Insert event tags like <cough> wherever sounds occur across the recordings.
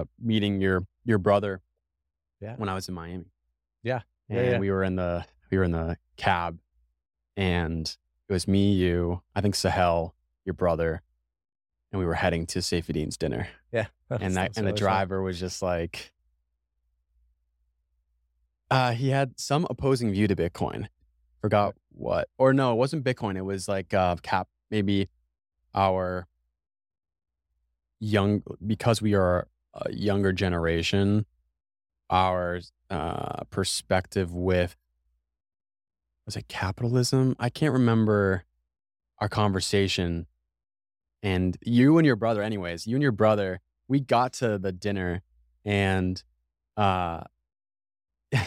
uh, meeting your your brother. Yeah. When I was in Miami. Yeah. And Yeah, yeah. we were in the we were in the cab, and it was me, you, I think Sahel, your brother, and we were heading to Saifedean's dinner. Yeah. <laughs> and that and the driver was just like uh he had some opposing view to bitcoin forgot what or no it wasn't bitcoin it was like uh cap maybe our young because we are a younger generation our uh perspective with was it capitalism? I can't remember our conversation. And you and your brother anyways you and your brother we got to the dinner and uh <laughs> okay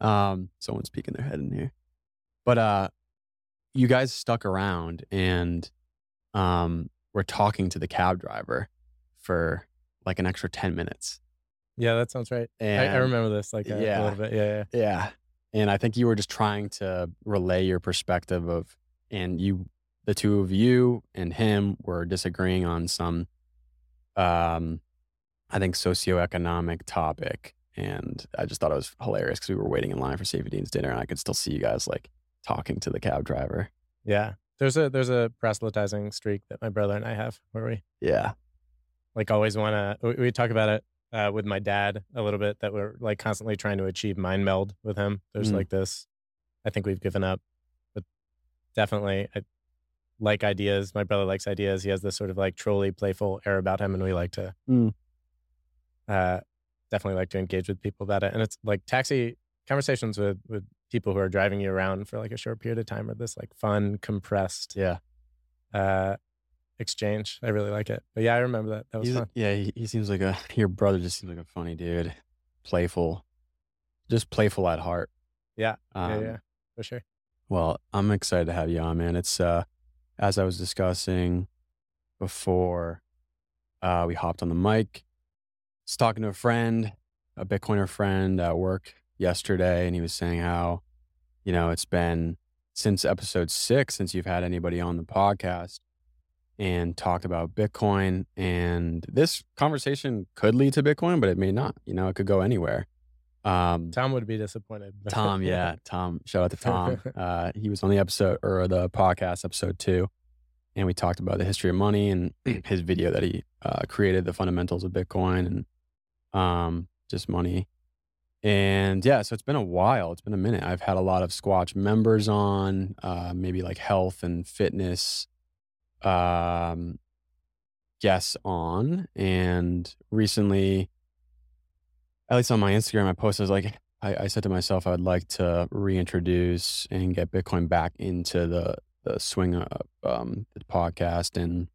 um someone's peeking their head in here. But uh you guys stuck around and um were talking to the cab driver for like an extra 10 minutes Yeah, that sounds right. I, I remember this like a, Yeah. a little bit. Yeah, yeah. yeah. And I think you were just trying to relay your perspective of, and you, the two of you and him were disagreeing on some, um, I think socioeconomic topic. And I just thought it was hilarious because we were waiting in line for Saifedean's dinner and I could still see you guys like talking to the cab driver. Yeah. There's a there's a proselytizing streak that my brother and I have where we Yeah. like always want to we, we talk about it uh, with my dad a little bit that we're like constantly trying to achieve mind meld with him there's Mm. like this i think we've given up but definitely i like ideas my brother likes ideas he has this sort of like trolly playful air about him and we like to Mm. uh definitely like to engage with people about it and it's like taxi conversations with with people who are driving you around for like a short period of time are this like fun compressed Yeah. uh exchange i really like it but yeah i remember that that was He's- fun yeah. He, he seems like a, <laughs> your brother just seems like a funny dude. Playful, just playful at heart. Yeah, yeah Um, yeah for sure Well, I'm excited to have you on, man. It's uh as I was discussing before uh we hopped on the mic. was talking to a friend, a Bitcoiner friend at work yesterday, and he was saying how, you know, it's been since episode six since you've had anybody on the podcast and talked about Bitcoin. And this conversation could lead to Bitcoin, but it may not. You know, it could go anywhere. Um Tom would be disappointed. <laughs> Tom, yeah, Tom. Shout out to Tom. <laughs> Uh, he was on the episode or the podcast episode two, and we talked about the history of money and <clears throat> his video that he uh, created, the fundamentals of Bitcoin and um, just money. And yeah, so it's been a while. It's been a minute. I've had a lot of Squatch members on, uh, maybe like health and fitness um, guests on, and recently at least on my Instagram, I posted I was like, I, I said to myself, I'd like to reintroduce and get Bitcoin back into the the swing of um, the podcast, and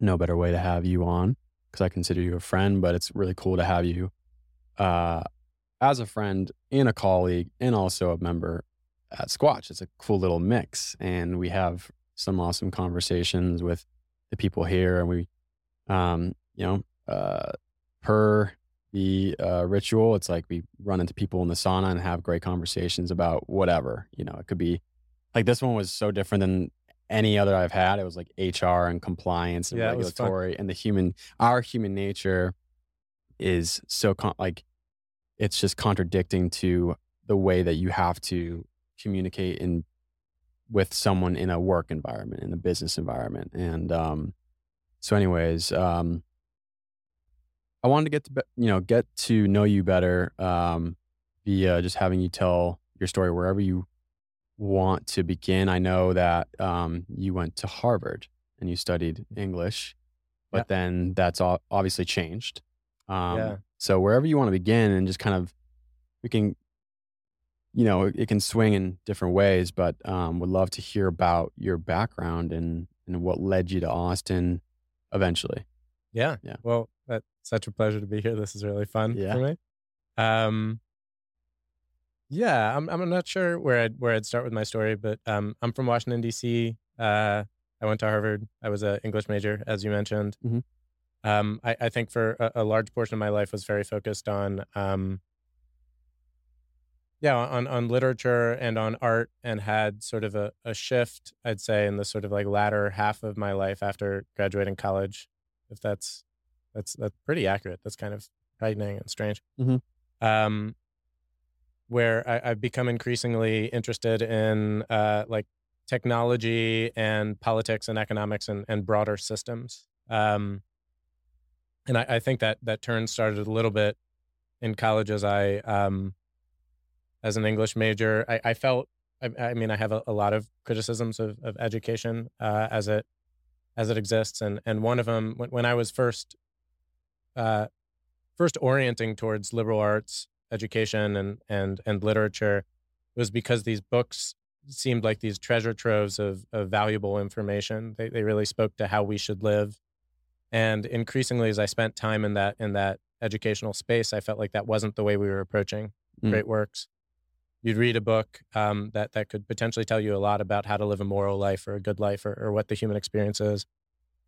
no better way to have you on because I consider you a friend. But it's really cool to have you uh, as a friend and a colleague, and also a member at Squatch. It's a cool little mix, and we have some awesome conversations with the people here, and we, um, you know, uh, per the uh, ritual. It's like we run into people in the sauna and have great conversations about whatever. You know, it could be like this one was so different than any other I've had. It was like HR and compliance and Yeah, it was fun. regulatory and the human, our human nature is so con- like it's just contradicting to the way that you have to communicate in with someone in a work environment in a business environment and um so anyways um I wanted to get to be- you know get to know you better um, via just having you tell your story wherever you want to begin. I know that um, you went to Harvard and you studied English, but Yeah. then that's all obviously changed. Um, Yeah. So wherever you want to begin, and just kind of we can, you know, it can swing in different ways, but um, would love to hear about your background and and what led you to Austin eventually. Yeah. Yeah. Well, that's such a pleasure to be here. This is really fun Yeah. for me. Um, yeah, I'm I'm not sure where I'd where I'd start with my story, but um, I'm from Washington D.C. Uh, I went to Harvard. I was an English major, as you mentioned. Mhm. Um, I, I think for a, a large portion of my life was very focused on um, yeah, on on literature and on art, and had sort of a, a shift, I'd say, in the sort of like latter half of my life after graduating college, if that's That's that's pretty accurate. That's kind of frightening and strange. Mhm. Um, where I, I've become increasingly interested in uh, like technology and politics and economics and, and broader systems. Um, and I, I think that that turn started a little bit in college as I, um, as an English major, I, I felt. I, I mean, I have a, a lot of criticisms of, of education uh, as it as it exists, and and one of them when, when I was first uh, first orienting towards liberal arts education and and and literature was because these books seemed like these treasure troves of, of valuable information. They they really spoke to how we should live, and increasingly, as I spent time in that in that educational space, I felt like that wasn't the way we were approaching Mm. great works. You'd read a book um, that that could potentially tell you a lot about how to live a moral life or a good life or, or what the human experience is.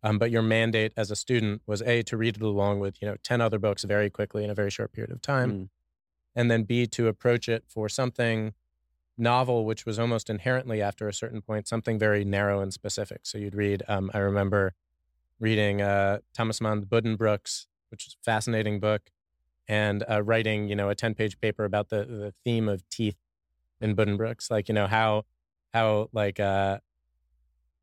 Um, but your mandate as a student was a to read it along with you know ten other books very quickly in a very short period of time, Mm. and then b to approach it for something novel, which was almost inherently after a certain point something very narrow and specific. So you'd read. Um, I remember reading uh, Thomas Mann Buddenbrooks, which is a fascinating book, and uh, writing you know a ten page paper about the the theme of teeth in Buddenbrooks, like you know how how like uh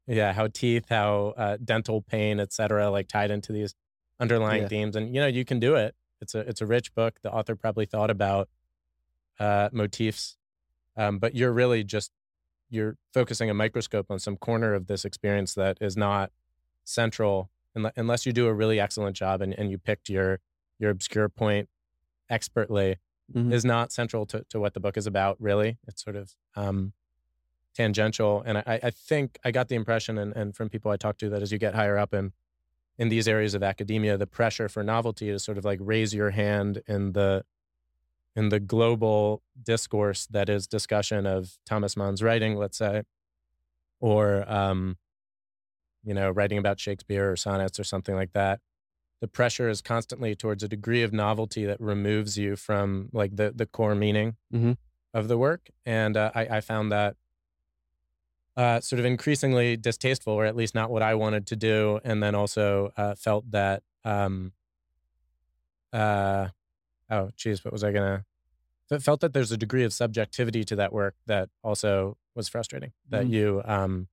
yeah how teeth how uh, dental pain etc like tied into these underlying Yeah. themes and you know you can do it it's a it's a rich book the author probably thought about uh motifs um but you're really just you're focusing a microscope on some corner of this experience that is not central unless you do a really excellent job and, and you picked your your obscure point expertly Mhm. is not central to, to what the book is about really it's sort of um tangential and i i think i got the impression and, and from people i talked to that as you get higher up in in these areas of academia the pressure for novelty is sort of like raise your hand in the in the global discourse that is discussion of thomas mann's writing let's say or um you know writing about shakespeare or sonnets or something like that the pressure is constantly towards a degree of novelty that removes you from like the the core meaning Mhm. of the work and uh, I, I found that uh, sort of increasingly distasteful or at least not what i wanted to do and then also uh, felt that um, uh, oh geez what was i gonna felt that there's a degree of subjectivity to that work that also was frustrating that Mhm. you um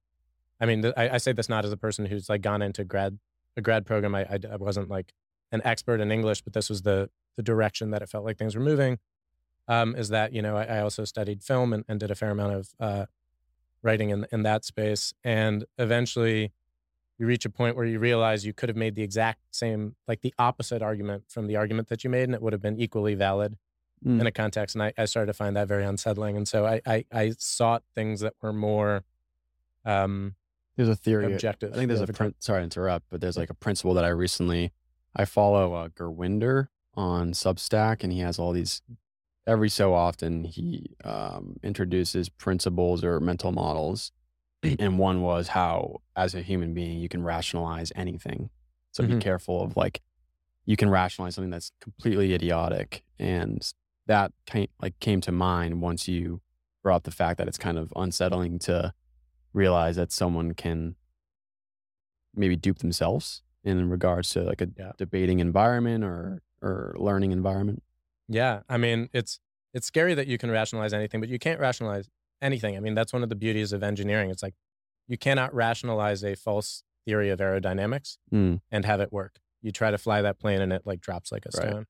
i mean th- I, I say this not as a person who's like gone into grad a grad program I I wasn't like an expert in english but this was the the direction that it felt like things were moving um, is that you know I, I also studied film and, and did a fair amount of uh, writing in in that space, and eventually you reach a point where you realize you could have made the exact same, like the opposite argument from the argument that you made, and it would have been equally valid Mm. in a context. And I, I started to find that very unsettling, and so I I, I sought things that were more um, There's a theory. objective. I think there's a prin- sorry to interrupt, but there's like a principle that I recently I follow uh, Gurwinder on Substack, and he has all these. Every so often, he um, introduces principles or mental models, and one was how, as a human being, you can rationalize anything. So be Mhm. careful of like, you can rationalize something that's completely idiotic, and that came, like came to mind once you brought the fact that it's kind of unsettling to realize that someone can maybe dupe themselves in regards to like a Yeah. debating environment or or learning environment. Yeah, I mean, it's it's scary that you can rationalize anything, but you can't rationalize anything. I mean, that's one of the beauties of engineering. It's like you cannot rationalize a false theory of aerodynamics Mm. and have it work. You try to fly that plane and it like drops like a Right. stone.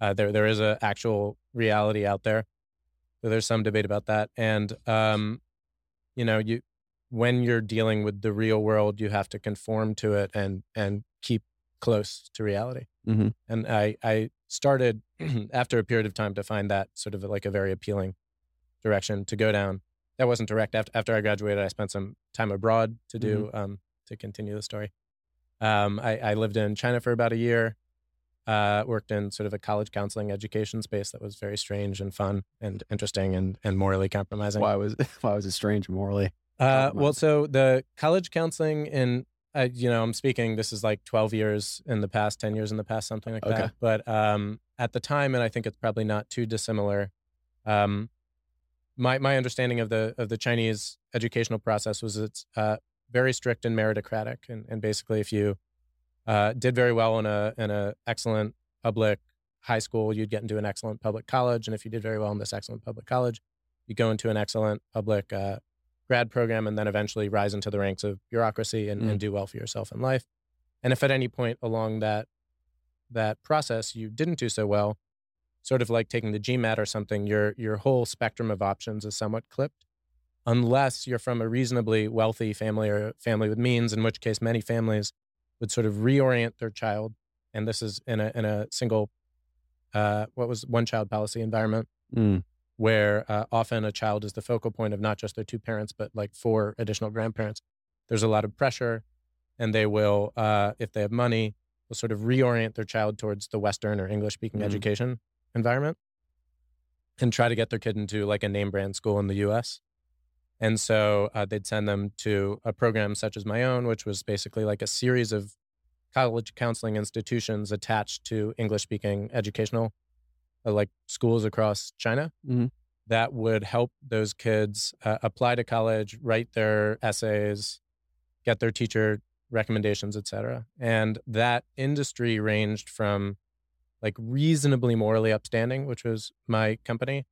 Uh, there there is a actual reality out there. So there's some debate about that, and um, you know, you when you're dealing with the real world, you have to conform to it and and keep close to reality. Mhm. And I I started <clears throat> after a period of time to find that sort of like a very appealing direction to go down. That wasn't direct. After after I graduated, I spent some time abroad to do um, to continue the story. Um, I, I lived in China for about a year. Uh, worked in sort of a college counseling education space that was very strange and fun and interesting and and morally compromising. Why was <laughs> why was it strange morally? Uh, well, so the college counseling in, uh, you know, I'm speaking, this is like 12 years in the past, 10 years in the past, something like Okay. that. But um, at the time, and I think it's probably not too dissimilar, um, my, my understanding of the, of the Chinese educational process was it's uh, very strict and meritocratic. And, and basically, if you, uh, did very well in a in a excellent public high school, you'd get into an excellent public college, and if you did very well in this excellent public college, you go into an excellent public uh, grad program, and then eventually rise into the ranks of bureaucracy and, mm. and do well for yourself in life. And if at any point along that that process you didn't do so well, sort of like taking the GMAT or something, your your whole spectrum of options is somewhat clipped, unless you're from a reasonably wealthy family or family with means, in which case many families would sort of reorient their child, and this is in a in a single, uh, what was one child policy environment, mm. Where uh, often a child is the focal point of not just their two parents but like four additional grandparents. There's a lot of pressure, and they will, uh, if they have money, will sort of reorient their child towards the Western or English speaking mm. education environment and try to get their kid into like a name brand school in the US. And so uh, they'd send them to a program such as my own, which was basically like a series of college counseling institutions attached to English speaking educational, uh, like schools across China. Mm-hmm. That would help those kids uh, apply to college, write their essays, get their teacher recommendations, etc. And that industry ranged from like reasonably morally upstanding, which was my company.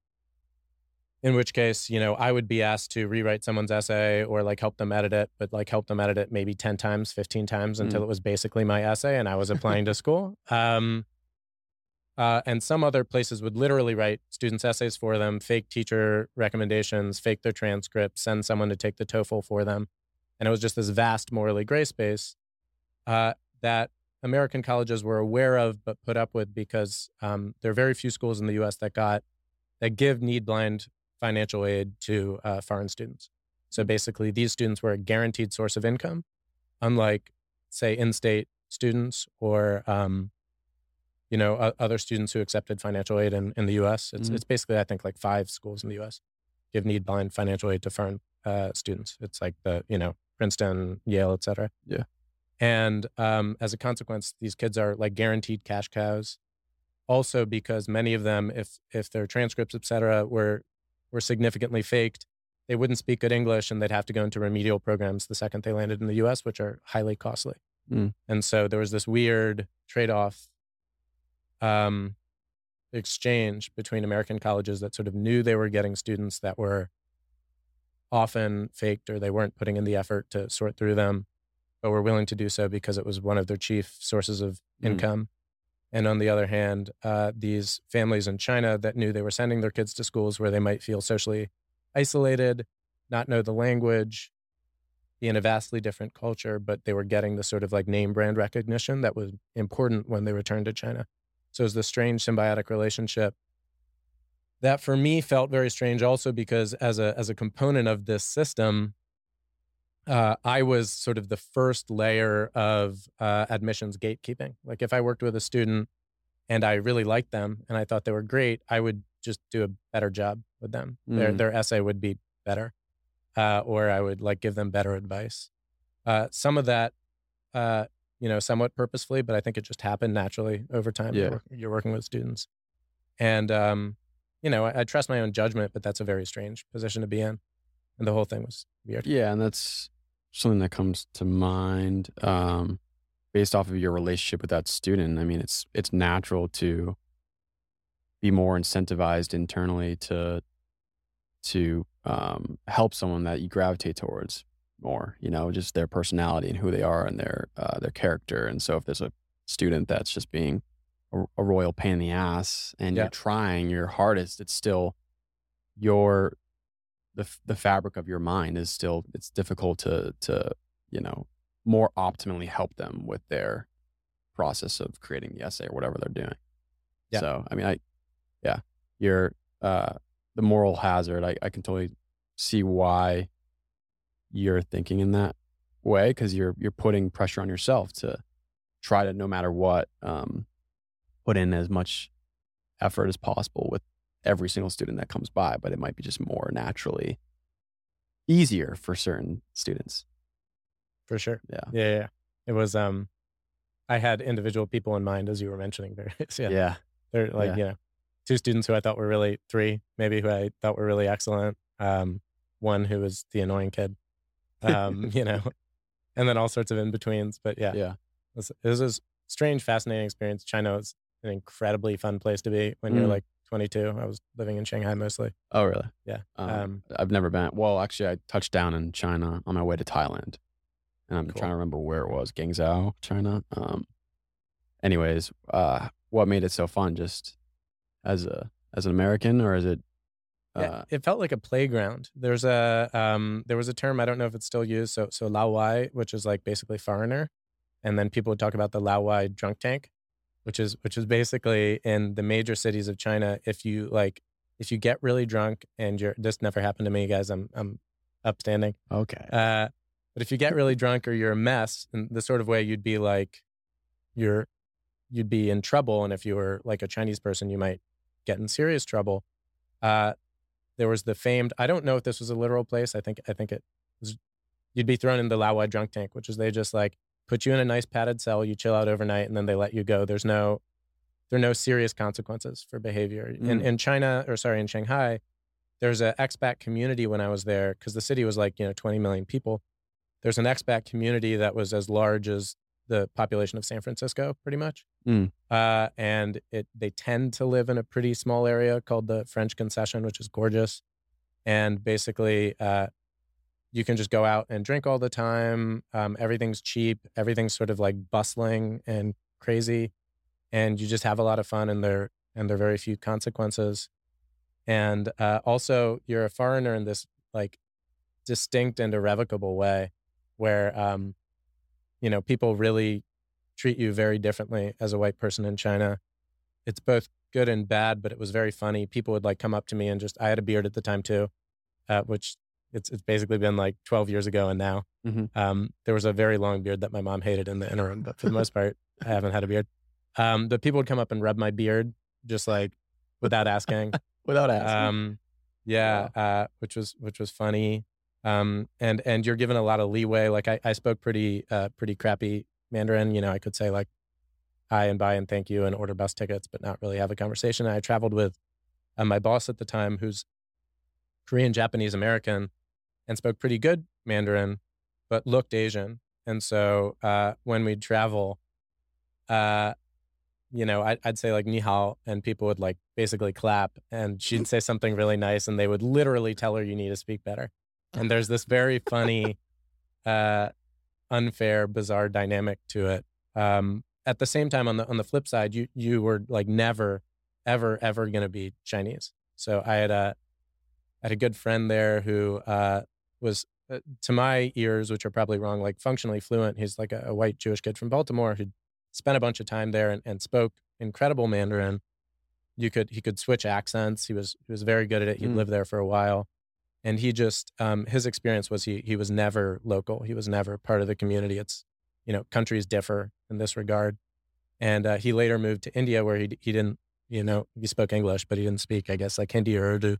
In which case, you know, I would be asked to rewrite someone's essay or like help them edit it, but like help them edit it maybe 10 times, 15 times until mm. it was basically my essay and I was applying to school. Um, uh, and some other places would literally write students' essays for them, fake teacher recommendations, fake their transcripts, send someone to take the TOEFL for them. And it was just this vast morally gray space uh, that American colleges were aware of but put up with because um, there are very few schools in the U.S. that got that give need blind financial aid to uh, foreign students. So mm. basically, these students were a guaranteed source of income, unlike say in-state students or um, you know uh, other students who accepted financial aid in, in the U.S. It's mm-hmm. it's basically I think like five schools in the U.S. give need blind financial aid to foreign uh, students. It's like the you know Princeton, Yale, et cetera. Yeah. And um, as a consequence, these kids are like guaranteed cash cows. Also, because many of them, if if their transcripts, et cetera, were were significantly faked, they wouldn't speak good English, and they'd have to go into remedial programs the second they landed in the U.S., which are highly costly. Mm. And so there was this weird trade-off um, exchange between American colleges that sort of knew they were getting students that were often faked or they weren't putting in the effort to sort through them but were willing to do so because it was one of their chief sources of mm. income. And on the other hand, uh, these families in China that knew they were sending their kids to schools where they might feel socially isolated, not know the language, be in a vastly different culture, but they were getting the sort of like name brand recognition that was important when they returned to China. So it was this strange symbiotic relationship that for me felt very strange also because as a as a component of this system, uh, I was sort of the first layer of uh, admissions gatekeeping. Like if I worked with a student and I really liked them and I thought they were great, I would just do a better job with them. Mm. Their their essay would be better, uh, or I would like give them better advice. Uh, some of that, uh, you know, somewhat purposefully, but I think it just happened naturally over time. Yeah. You're, working with students, and um, you know, I, I trust my own judgment, but that's a very strange position to be in, and the whole thing was weird. Yeah, and that's something that comes to mind um, based off of your relationship with that student. I mean, it's it's natural to be more incentivized internally to to um, help someone that you gravitate towards more. You know, just their personality and who they are and their uh, their character. And so, if there's a student that's just being a, a royal pain in the ass, and yeah. you're trying your hardest, it's still your the the fabric of your mind is still it's difficult to to you know more optimally help them with their process of creating the essay or whatever they're doing. Yeah. So I mean I yeah you're uh the moral hazard I, I can totally see why you're thinking in that way because you're you're putting pressure on yourself to try to no matter what um put in as much effort as possible with every single student that comes by, but it might be just more naturally easier for certain students. For sure. Yeah. Yeah. yeah. It was, um, I had individual people in mind as you were mentioning there. <laughs> yeah. yeah. They're like, yeah. you know, two students who I thought were really, three maybe who I thought were really excellent. Um, one who was the annoying kid, um, <laughs> you know, and then all sorts of in betweens. But yeah. Yeah. It was, it was a strange, fascinating experience. China is an incredibly fun place to be when you're Mm. like 22. I was living in Shanghai mostly. Oh, really? Yeah. Um, Um, I've never been. Well, actually, I touched down in China on my way to Thailand, and I'm Cool. trying to remember where it was. Guangzhou, China. Um. Anyways, uh, what made it so fun? Just as a as an American, or is it? Uh, it felt like a playground. There's a um, there was a term I don't know if it's still used. So so Lao Wai, which is like basically foreigner, and then people would talk about the Lao Wai drunk tank, which is which is basically in the major cities of China. If you like, if you get really drunk and you're this never happened to me, guys. I'm I'm upstanding. okay. Uh, but if you get really drunk or you're a mess, in the sort of way you'd be like, you're, you'd be in trouble. And if you were like a Chinese person, you might get in serious trouble. Uh, there was the famed. I don't know if this was a literal place. I think I think it was. You'd be thrown in the Lao Wai drunk tank, which is they just like put you in a nice padded cell. You chill out overnight, and then they let you go. There's no, there are no serious consequences for behavior. In Mm. in China, or sorry, in Shanghai, there's an expat community when I was there because the city was like you know 20 million people. There's an expat community that was as large as the population of San Francisco, pretty much. Mm. Uh, and it they tend to live in a pretty small area called the French Concession, which is gorgeous. And basically, uh, you can just go out and drink all the time. Um, everything's cheap. Everything's sort of like bustling and crazy, and you just have a lot of fun. And there and there are very few consequences. And uh, also, you're a foreigner in this like distinct and irrevocable way, where um, you know people really treat you very differently as a white person in China. It's both good and bad, but it was very funny. People would like come up to me and just I had a beard at the time too, uh, which it's it's basically been like 12 years ago and now. Mhm. Um, there was a very long beard that my mom hated in the interim, but for the most part, I haven't had a beard. Um, but people would come up and rub my beard just like without asking. <laughs> Without asking. Um, yeah, uh, which was which was funny. Um, and and you're given a lot of leeway. Like I, I spoke pretty uh, pretty crappy Mandarin. You know, I could say like hi and bye and thank you and order bus tickets, but not really have a conversation. I traveled with uh, my boss at the time, who's Korean Japanese American, and spoke pretty good Mandarin, but looked Asian. And so uh, when we'd travel, uh, you know, I'd, I'd say like ni hao, and people would like basically clap, and she'd say something really nice, and they would literally tell her you need to speak better. And there's this very funny, <laughs> uh, unfair, bizarre dynamic to it. Um, at the same time, on the on the flip side, you you were like never, ever, ever going to be Chinese. So I had a I had a good friend there who uh, was, uh, to my ears, which are probably wrong, like functionally fluent. He's like a, a white Jewish kid from Baltimore who spent a bunch of time there and, and spoke incredible Mandarin. You could he could switch accents. He was he was very good at it. He'd Mm. lived there for a while, and he just um, his experience was he he was never local. He was never part of the community. It's you know countries differ in this regard, and uh, he later moved to India where he he didn't you know he spoke English but he didn't speak I guess like Hindi or Urdu,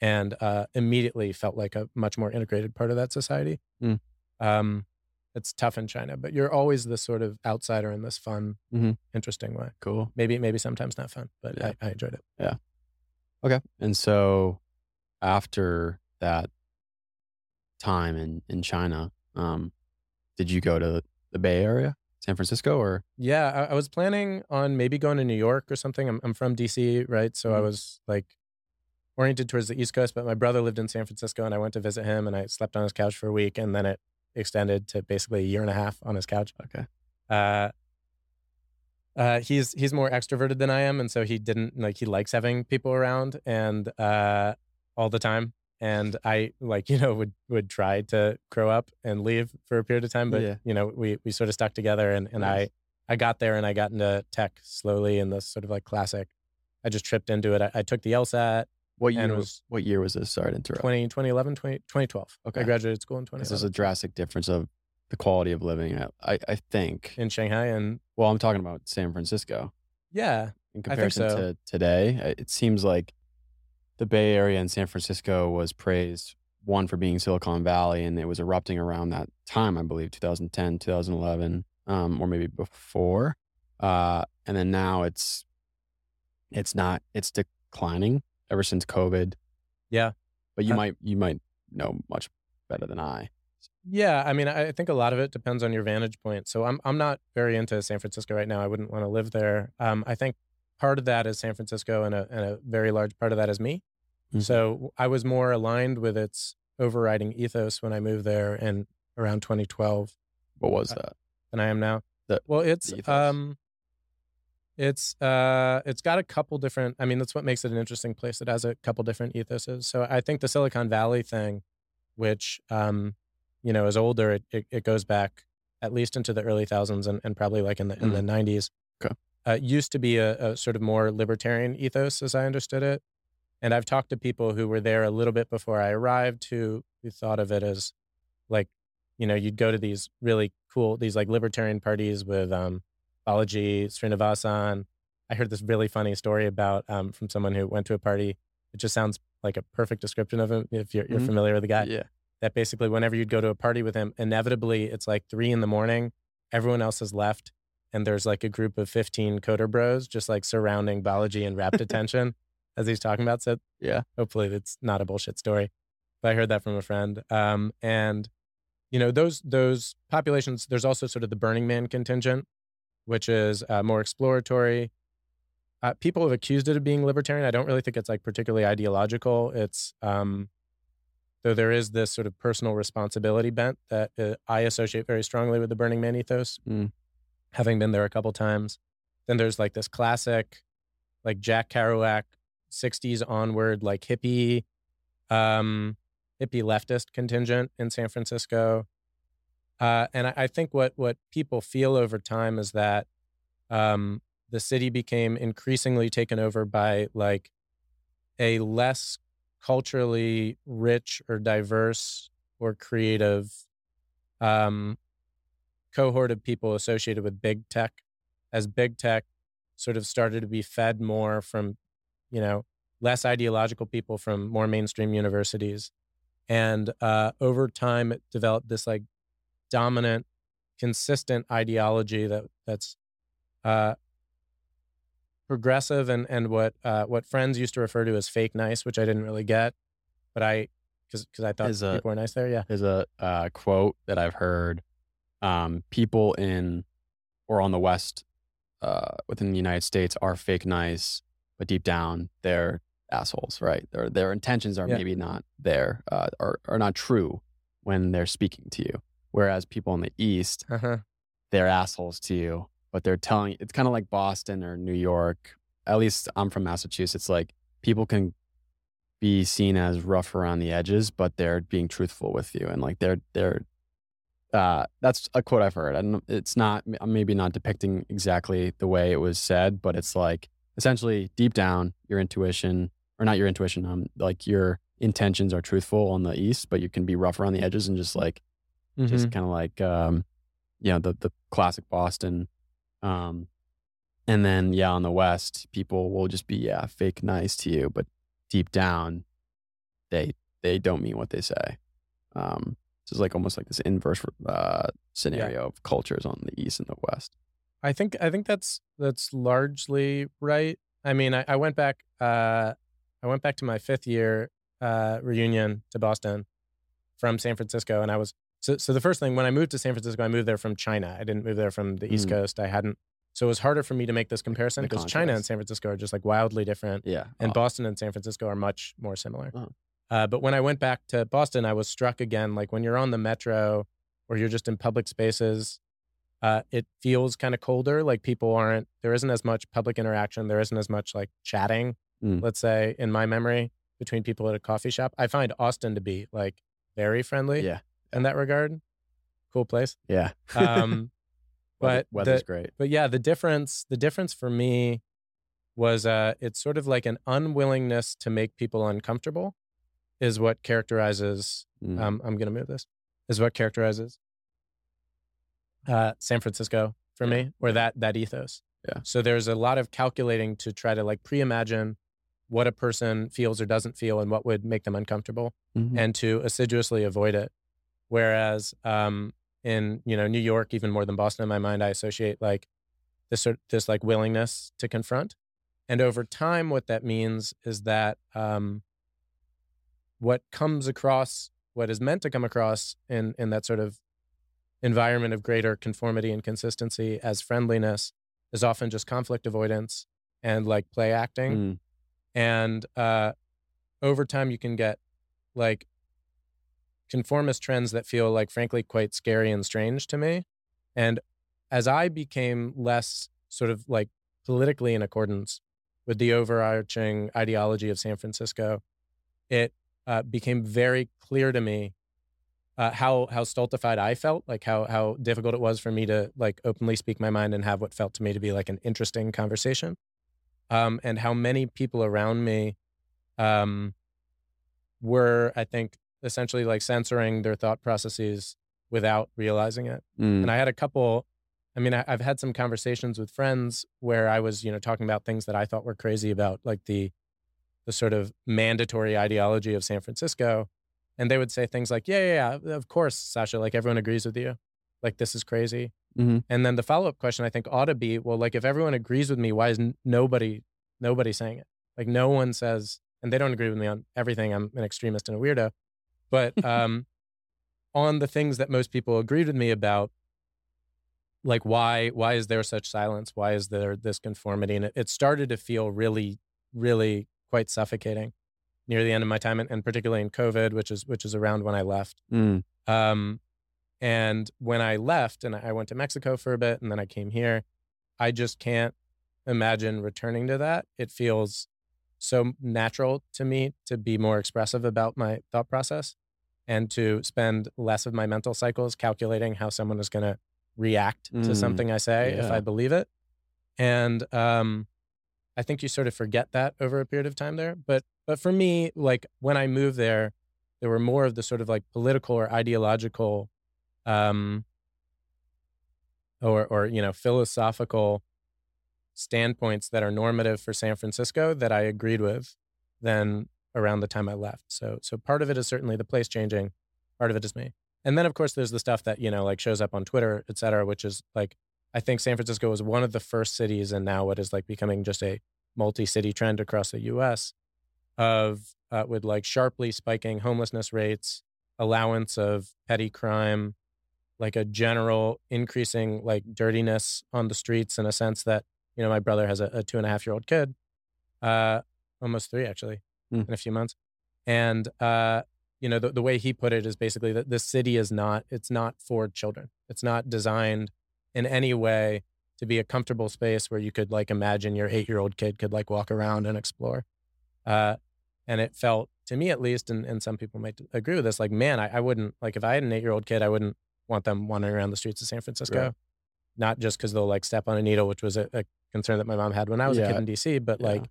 and uh, immediately felt like a much more integrated part of that society. Mm. Um, it's tough in China, but you're always the sort of outsider in this fun, Mhm. interesting way. cool. Maybe maybe sometimes not fun, but Yeah. I, I enjoyed it. Yeah okay. And so after that time in, in China, um, did you go to the Bay Area, San Francisco, or? Yeah, I, I was planning on maybe going to New York or something. I'm I'm from DC, right? So I Mhm. was like oriented towards the East Coast, but my brother lived in San Francisco, and I went to visit him, and I slept on his couch for a week, and then it extended to basically a year and a half on his couch. Okay. Uh, uh, he's he's more extroverted than I am, and so he didn't like he likes having people around and uh, all the time. And I like you know would would try to grow up and leave for a period of time, but Yeah. you know we we sort of stuck together, and and Nice. I I got there and I got into tech slowly in this sort of like classic. I just tripped into it. I, I took the LSAT What year was, what year was this? Sorry to interrupt. 20, 2011, 20, 2012. Okay. I graduated school in twenty. This is a drastic difference of the quality of living. I, I, I think. in Shanghai. And Well, I'm talking about San Francisco. yeah, in I think comparison so. to today. It seems like the Bay Area and San Francisco was praised one for being Silicon Valley, and it was erupting around that time, I believe, 2010, 2011, um, or maybe before. Uh, and then now it's it's not it's declining ever since COVID. Yeah. but you Uh, might you might know much better than I. Yeah, I mean, I think a lot of it depends on your vantage point. So I'm I'm not very into San Francisco right now. I wouldn't want to live there. Um, I think part of that is San Francisco, and a and a very large part of that is me. Mm-hmm. So I was more aligned with its overriding ethos when I moved there in around 2012. What was uh, that? Than I am now. The, well, it's um, it's uh, it's got a couple different. I mean, that's what makes it an interesting place. It has a couple different ethoses. So I think the Silicon Valley thing, which um, you know, is older. It, it, it goes back at least into the early thousands and, and probably like in the in mm. the nineties. Okay. Uh, used to be a, a sort of more libertarian ethos, as I understood it. And I've talked to people who were there a little bit before I arrived who who thought of it as like, you know, you'd go to these really cool, these like libertarian parties with um, Balaji, Srinivasan. I heard this really funny story about um, from someone who went to a party. It just sounds like a perfect description of him if you're, you're mm-hmm. familiar with the guy. Yeah. That basically, whenever you'd go to a party with him, inevitably it's like three in the morning, everyone else has left, and there's like a group of 15 coder bros just like surrounding Balaji and rapt <laughs> attention as he's talking about. So yeah, hopefully it's not a bullshit story. But I heard that from a friend. Um, and you know those those populations. There's also sort of the Burning Man contingent, which is uh, more exploratory. Uh, people have accused it of being libertarian. I don't really think it's like particularly ideological. It's um, though there is this sort of personal responsibility bent that uh, I associate very strongly with the Burning Man ethos, mm. having been there a couple times. Then there's like this classic, like Jack Kerouac 60s onward like hippie um hippie leftist contingent in San Francisco. Uh, and I, I, think what what people feel over time is that um, the city became increasingly taken over by like a less culturally rich or diverse or creative um, cohort of people associated with big tech, as big tech sort of started to be fed more from you know, less ideological people from more mainstream universities. And uh, over time, it developed this like dominant, consistent ideology that that's uh, progressive and and what uh, what friends used to refer to as fake nice, which I didn't really get, but I because because I thought a, people were nice there. Yeah, there's a uh, quote that I've heard. Um, people in or on the West uh, within the United States are fake nice but deep down they're assholes, right? Their their intentions are yeah. maybe not there, uh, are are not true when they're speaking to you. Whereas people in the East, uh-huh. they're assholes to you, but they're telling. It's kind of like Boston or New York. At least I'm from Massachusetts. Like people can be seen as rough around the edges, but they're being truthful with you, and like they're they're. Uh, that's a quote I've heard. And it's not I'm maybe not depicting exactly the way it was said, but it's like essentially deep down your intuition or not your intuition um like your intentions are truthful on the east but you can be rough around the edges and just like mm-hmm. just kind of like um you know the the classic boston um and then yeah on the west people will just be yeah fake nice to you but deep down they they don't mean what they say um it's like almost like this inverse uh scenario yeah. of cultures on the east and the west I think I think that's that's largely right. I mean, I, I went back. Uh, I went back to my fifth year uh, reunion to Boston from San Francisco, and I was so. So the first thing when I moved to San Francisco, I moved there from China. I didn't move there from the East mm. Coast. I hadn't. So it was harder for me to make this comparison because China and San Francisco are just like wildly different. Yeah, and oh. Boston and San Francisco are much more similar. Oh. Uh, but when I went back to Boston, I was struck again. Like when you're on the metro or you're just in public spaces, uh, it feels kind of colder. Like people aren't, there isn't as much public interaction. There isn't as much like chatting, mm. let's say, in my memory between people at a coffee shop. I find Austin to be like very friendly yeah. in that regard. Cool place. Yeah. <laughs> um, but weather's the, great. But yeah, the difference, the difference for me was uh, it's sort of like an unwillingness to make people uncomfortable is what characterizes, mm. um, I'm going to move this, is what characterizes uh, San Francisco for yeah. me, or that that ethos. Yeah. So there's a lot of calculating to try to like pre-imagine what a person feels or doesn't feel and what would make them uncomfortable, mm-hmm. and to assiduously avoid it. Whereas um, in you know New York, even more than Boston, in my mind, I associate like this sort this like willingness to confront. And over time, what that means is that um, what comes across what is meant to come across in in that sort of environment of greater conformity and consistency as friendliness is often just conflict avoidance and like play acting. Mm. And uh, over time, you can get like conformist trends that feel like, frankly, quite scary and strange to me. And as I became less sort of like politically in accordance with the overarching ideology of San Francisco, it uh, became very clear to me uh, how how stultified I felt, like how how difficult it was for me to like openly speak my mind and have what felt to me to be like an interesting conversation, um, and how many people around me um, were, I think, essentially like censoring their thought processes without realizing it. Mm. And I had a couple. I mean, I, I've had some conversations with friends where I was, you know, talking about things that I thought were crazy about, like the the sort of mandatory ideology of San Francisco and they would say things like, "Yeah, yeah, yeah, of course, Sasha. Like everyone agrees with you. Like this is crazy." Mhm. And then the follow up question I think ought to be, "Well, like if everyone agrees with me, why is n- nobody nobody saying it? Like no one says, and they don't agree with me on everything. I'm an extremist and a weirdo, but <laughs> um, on the things that most people agreed with me about." Like why why is there such silence? Why is there this conformity? And it, it started to feel really, really quite suffocating near the end of my time, and, and particularly in COVID, which is which is around when I left. Mm. Um, and when I left, and I went to Mexico for a bit, and then I came here, I just can't imagine returning to that. It feels so natural to me to be more expressive about my thought process and to spend less of my mental cycles calculating how someone is going to react to Mm, something I say if. I believe it. And um, I think you sort of forget that over a period of time there. But but for me, like when I moved there, there were more of the sort of like political or ideological, um, or or you know philosophical standpoints that are normative for San Francisco that I agreed with than around the time I left. So so part of it is certainly the place changing, part of it is me. And then of course there's the stuff that, you know, like shows up on Twitter, et cetera, which is like I think San Francisco was one of the first cities and now what is like becoming just a multi-city trend across the US of uh, with like sharply spiking homelessness rates, allowance of petty crime, like a general increasing like dirtiness on the streets in a sense that, you know, my brother has a, a two and a half year old kid, uh, almost three actually, Hmm. in a few months. And, uh, you know, the, the way he put it is basically that this city is not, it's not for children. It's not designed in any way to be a comfortable space where you could like imagine your eight year old kid could like walk around and explore. Uh, and it felt to me at least, and, and some people might agree with this, like, man, I, I wouldn't like if I had an eight year old kid, I wouldn't want them wandering around the streets of San Francisco. Right. Not just because they'll like step on a needle, which was a, a concern that my mom had when I was a kid in DC, but Yeah. like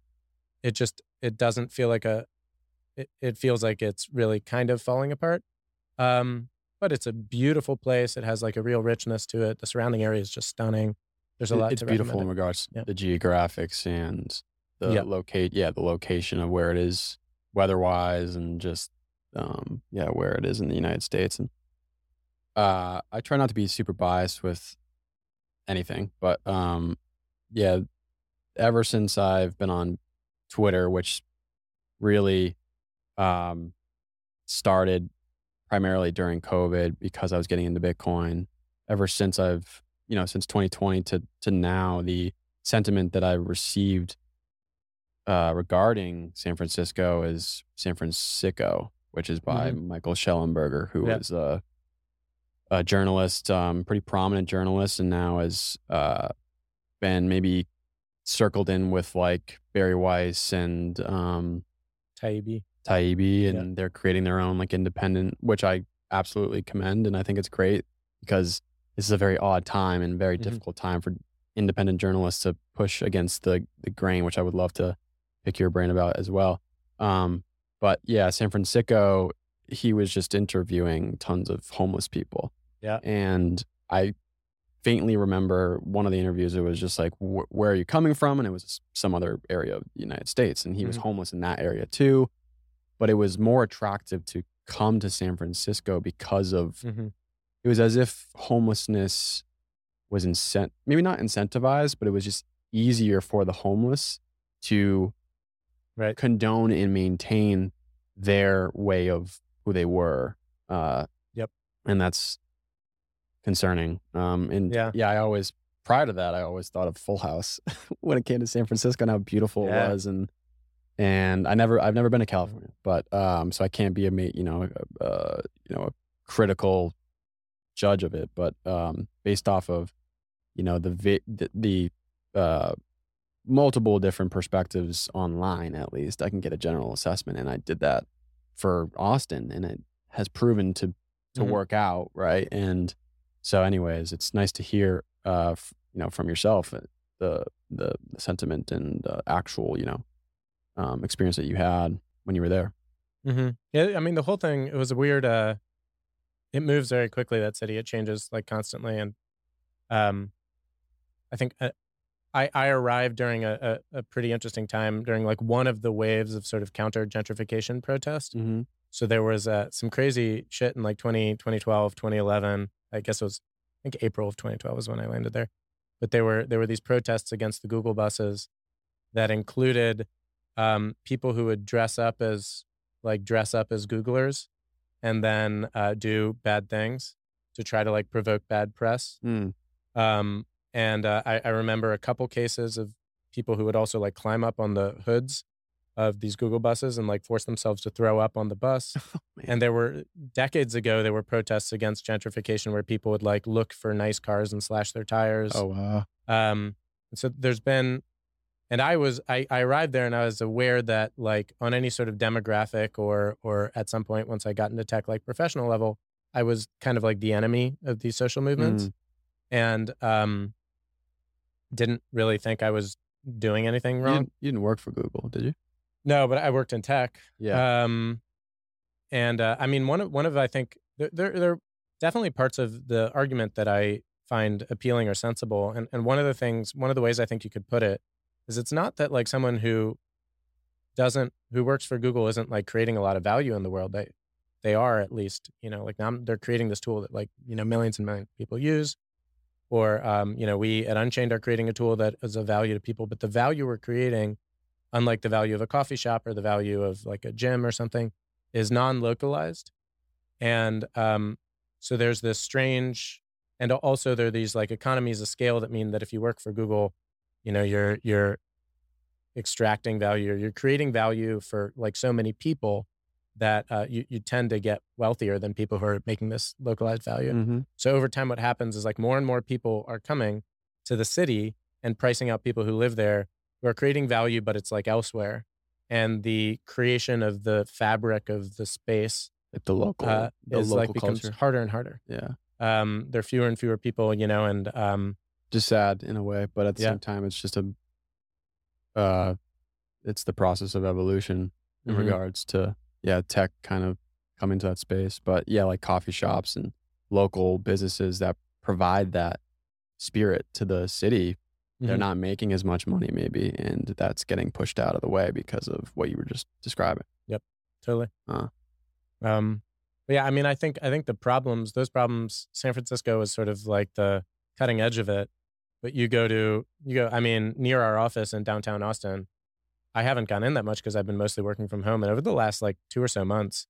it just it doesn't feel like a it, it feels like it's really kind of falling apart. Um, but it's a beautiful place. It has like a real richness to it. The surrounding area is just stunning. There's a lot it's to beautiful in regards Yeah. to the geographics and the Yeah. locate yeah the location of where it is weather wise and just um yeah where it is in the united states and uh i try not to be super biased with anything but um yeah ever since i've been on twitter which really um started primarily during covid because i was getting into bitcoin ever since i've you know since 2020 to to now the sentiment that i received uh, regarding San Francisco is San Francisco, which is by Michael Shellenberger, who Yeah. was a, a journalist, um, pretty prominent journalist, and now has uh, been maybe circled in with like Bari Weiss and um, Taibbi. Taibbi, and Yeah. they're creating their own like independent, which I absolutely commend, and I think it's great because this is a very odd time and very Mhm. difficult time for independent journalists to push against the the grain, which I would love to pick your brain about as well. Um, but yeah, San Francisco, he was just interviewing tons of homeless people. Yeah. and I faintly remember one of the interviews. It was just like, "Wh- "Where are you coming from?" And it was some other area of the United States, and he was Mhm. homeless in that area too. But it was more attractive to come to San Francisco because of Mm-hmm. it was as if homelessness was incent maybe not incentivized, but it was just easier for the homeless to Right. condone and maintain their way of who they were Uh, Yep. And that's concerning. Um, and Yeah. yeah, I always prior to that, I always thought of Full House <laughs> when it came to San Francisco and how beautiful Yeah. it was, and and I never I've never been to California, but um, so I can't be a you know uh, you know a critical judge of it, but um, based off of you know the vi- the, the uh, multiple different perspectives online, at least I can get a general assessment, and I did that for Austin, and it has proven to to Mhm. work out, right? And so, anyways, it's nice to hear, uh, f- you know, from yourself uh, the the, the sentiment and the actual, you know, um, experience that you had when you were there. Mm-hmm. Yeah, I mean the whole thing. It was a weird. uh It moves very quickly. That city. It changes like constantly, and um, I think uh, I I arrived during a, a a pretty interesting time during like one of the waves of sort of counter gentrification protest. Mm-hmm. So there was uh, some crazy shit in like 20, 2012, 2011. I guess it was, I think April of 2012 was when I landed there. But there were there were these protests against the Google buses that included um, people who would dress up as like dress up as Googlers and then uh, do bad things to try to like provoke bad press. Mm. Um, and uh, I, I remember a couple cases of people who would also like climb up on the hoods of these Google buses and like force themselves to throw up on the bus. <laughs> Man. and there were decades ago, there were protests against gentrification where people would like look for nice cars and slash their tires. Oh wow. Um, so there's been, and I was, I, I arrived there and I was aware that like on any sort of demographic or, or at some point once I got into tech, like professional level, I was kind of like the enemy of these social movements Mm. and, um, didn't really think I was doing anything You wrong. didn't, you didn't work for Google, did you? No, but I worked in tech. Yeah. Um, and uh, I mean, one of one of I think there, there there are definitely parts of the argument that I find appealing or sensible. And and one of the things, one of the ways I think you could put it is, it's not that like someone who doesn't who works for Google isn't like creating a lot of value in the world. They they are at least you know like now they're creating this tool that like you know millions and millions of people use. Or um, you know, we at Unchained are creating a tool that is of value to people, but the value we're creating unlike the value of a coffee shop or the value of like a gym or something, is non-localized. And um, so there's this strange, and also there are these like economies of scale that mean that if you work for Google, you know, you're you're extracting value, or you're creating value for like so many people that uh, you you tend to get wealthier than people who are making this localized value. Mm-hmm. So over time, what happens is like more and more people are coming to the city and pricing out people who live there who are creating value, but it's like elsewhere. And the creation of the fabric of the space Like the local, uh, the is local like becomes culture. harder and harder. Yeah. Um, there are fewer and fewer people, you know, and um, Just sad in a way, but at the Yeah. same time, it's just a, uh, it's the process of evolution in Mhm. regards to yeah tech kind of coming to that space. But yeah, like coffee shops and local businesses that provide that spirit to the city they're mhm. not making as much money maybe and that's getting pushed out of the way because of what you were just describing Yep, totally. Uh. Um, yeah, I mean, I think I think the problems, those problems, San Francisco is sort of like the cutting edge of it. But you go to you go, I mean, near our office in downtown Austin, I haven't gone in that much because I've been mostly working from home. And over the last like two or so months,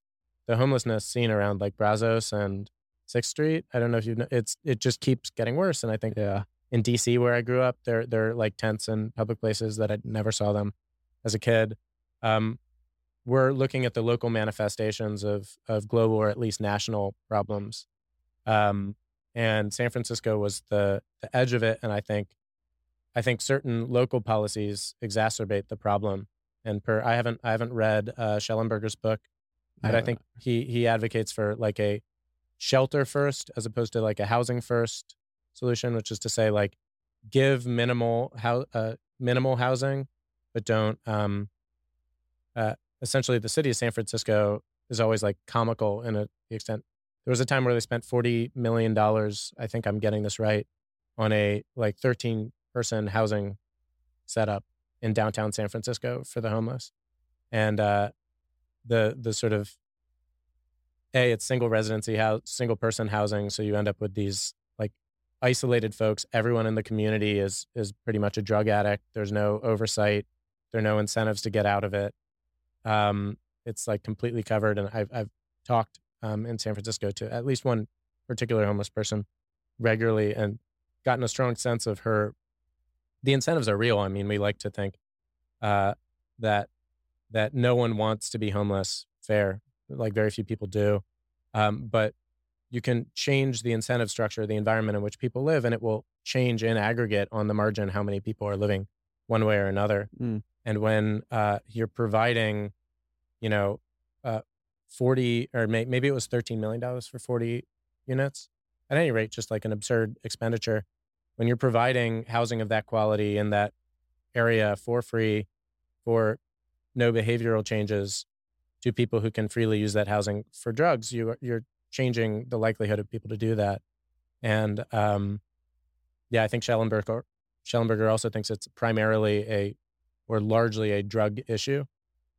the homelessness scene around like Brazos and Sixth Street, I don't know if you know, it's it just keeps getting worse. And I think yeah in DC where I grew up, there there are like tents in public places that I never saw them as a kid. Um, we're looking at the local manifestations of of global or at least national problems, um, and San Francisco was the the edge of it. And I think I think certain local policies exacerbate the problem. And per I haven't I haven't read uh, Shellenberger's book, but I, think he he advocates for like a shelter first as opposed to like a housing first solution, which is to say like give minimal how uh, minimal housing, but don't um, uh, essentially the city of San Francisco is always like comical in a the extent. There was a time where they spent forty million dollars. I think I'm getting this right on a like thirteen person housing setup in downtown San Francisco for the homeless, and uh, the the sort of a it's single residency house single person housing so you end up with these like isolated folks. Everyone in the community is is pretty much a drug addict. There's no oversight. There are no incentives to get out of it. Um it's like completely covered and i've i've talked um, in San Francisco to at least one particular homeless person regularly and gotten a strong sense of her. The incentives are real. I mean, we like to think uh, that that no one wants to be homeless. Fair, like very few people do, um, but you can change the incentive structure, the environment in which people live, and it will change in aggregate on the margin how many people are living one way or another. Mm. And when uh, you're providing, you know, uh, 40 or may, maybe it was $13 million for 40 units, at any rate, just like an absurd expenditure. When you're providing housing of that quality in that area for free, for no behavioral changes to people who can freely use that housing for drugs, you, you're changing the likelihood of people to do that. And um, yeah, I think Shellenberger, Shellenberger also thinks it's primarily a or largely a drug issue.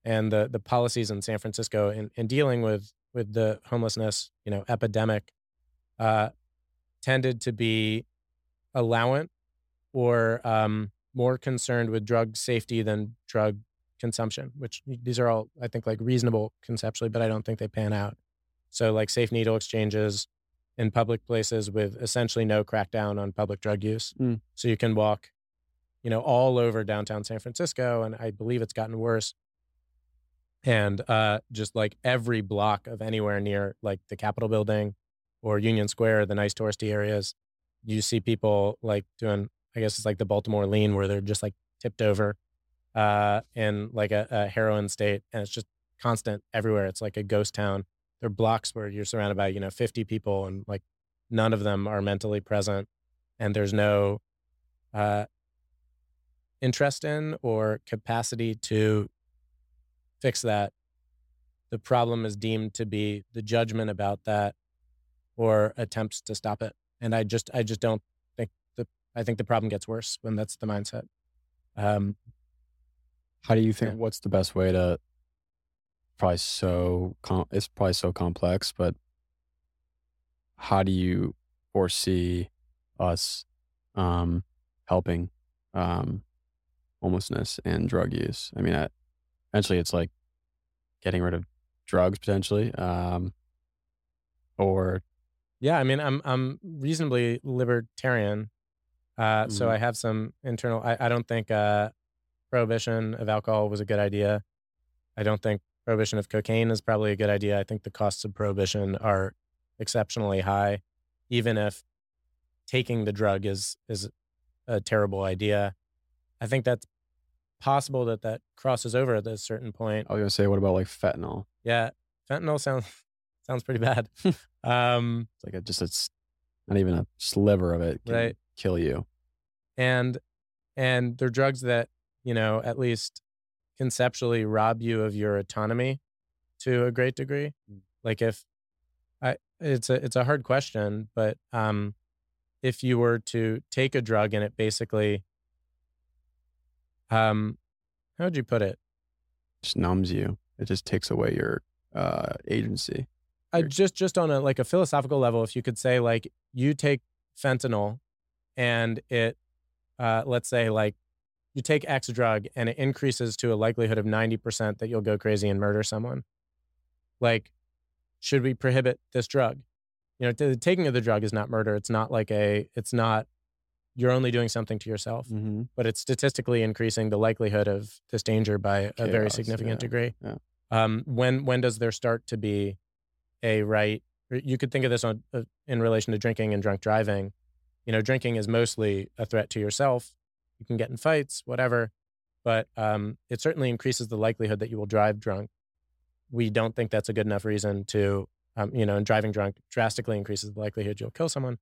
And the the policies in San Francisco in, in dealing with with the homelessness, you know, epidemic, uh, tended to be allowant or um, more concerned with drug safety than drug consumption. Which these are all, I think, like reasonable conceptually, but I don't think they pan out. So, like safe needle exchanges in public places with essentially no crackdown on public drug use. Mm. So you can walk, you know, all over downtown San Francisco, and I believe it's gotten worse. And uh, just like every block of anywhere near like the Capitol building or Union Square, the nice touristy areas, you see people like doing, I guess it's like the Baltimore lean where they're just like tipped over uh, in like a, a heroin state. And it's just constant everywhere. It's like a ghost town there are blocks where you're surrounded by you know 50 people and like none of them are mentally present and there's no uh, interest in or capacity to fix that the problem is deemed to be the judgment about that or attempts to stop it and i just i just don't think the i think the problem gets worse when that's the mindset um, how do you think yeah. what's the best way to probably so com- it's probably so complex, but how do you foresee us um, helping um, homelessness and drug use? I mean, I, eventually it's like getting rid of drugs potentially, um, or yeah. I mean, I'm I'm reasonably libertarian, uh, mm-hmm. so I have some internal. I, I don't think uh, prohibition of alcohol was a good idea. I don't think prohibition of cocaine is probably a good idea. I think the costs of prohibition are exceptionally high, even if taking the drug is is a terrible idea. I think that's possible that that crosses over at a certain point. I was gonna say, what about like fentanyl? Yeah, fentanyl sounds <laughs> sounds pretty bad. <laughs> um, it's like a, just it's not even a sliver of it can right. kill you. And and they're drugs that you know at least conceptually rob you of your autonomy to a great degree. Mm. Like if I it's a it's a hard question, but um if you were to take a drug and it basically um how would you put it? Just numbs you. It just takes away your uh agency. I just just on a like a philosophical level, if you could say like you take fentanyl and it uh let's say like you take X drug and it increases to a likelihood of 90% that you'll go crazy and murder someone. Like, should we prohibit this drug? You know, the taking of the drug is not murder. It's not like a, it's not, you're only doing something to yourself, mm-hmm. but it's statistically increasing the likelihood of this danger by Chaos, a very significant yeah, degree. Yeah. Um, when, when does there start to be a right? You could think of this on, uh, in relation to drinking and drunk driving. You know, drinking is mostly a threat to yourself you can get in fights, whatever. But um, it certainly increases the likelihood that you will drive drunk. We don't think that's a good enough reason to, um, you know, and driving drunk drastically increases the likelihood you'll kill someone.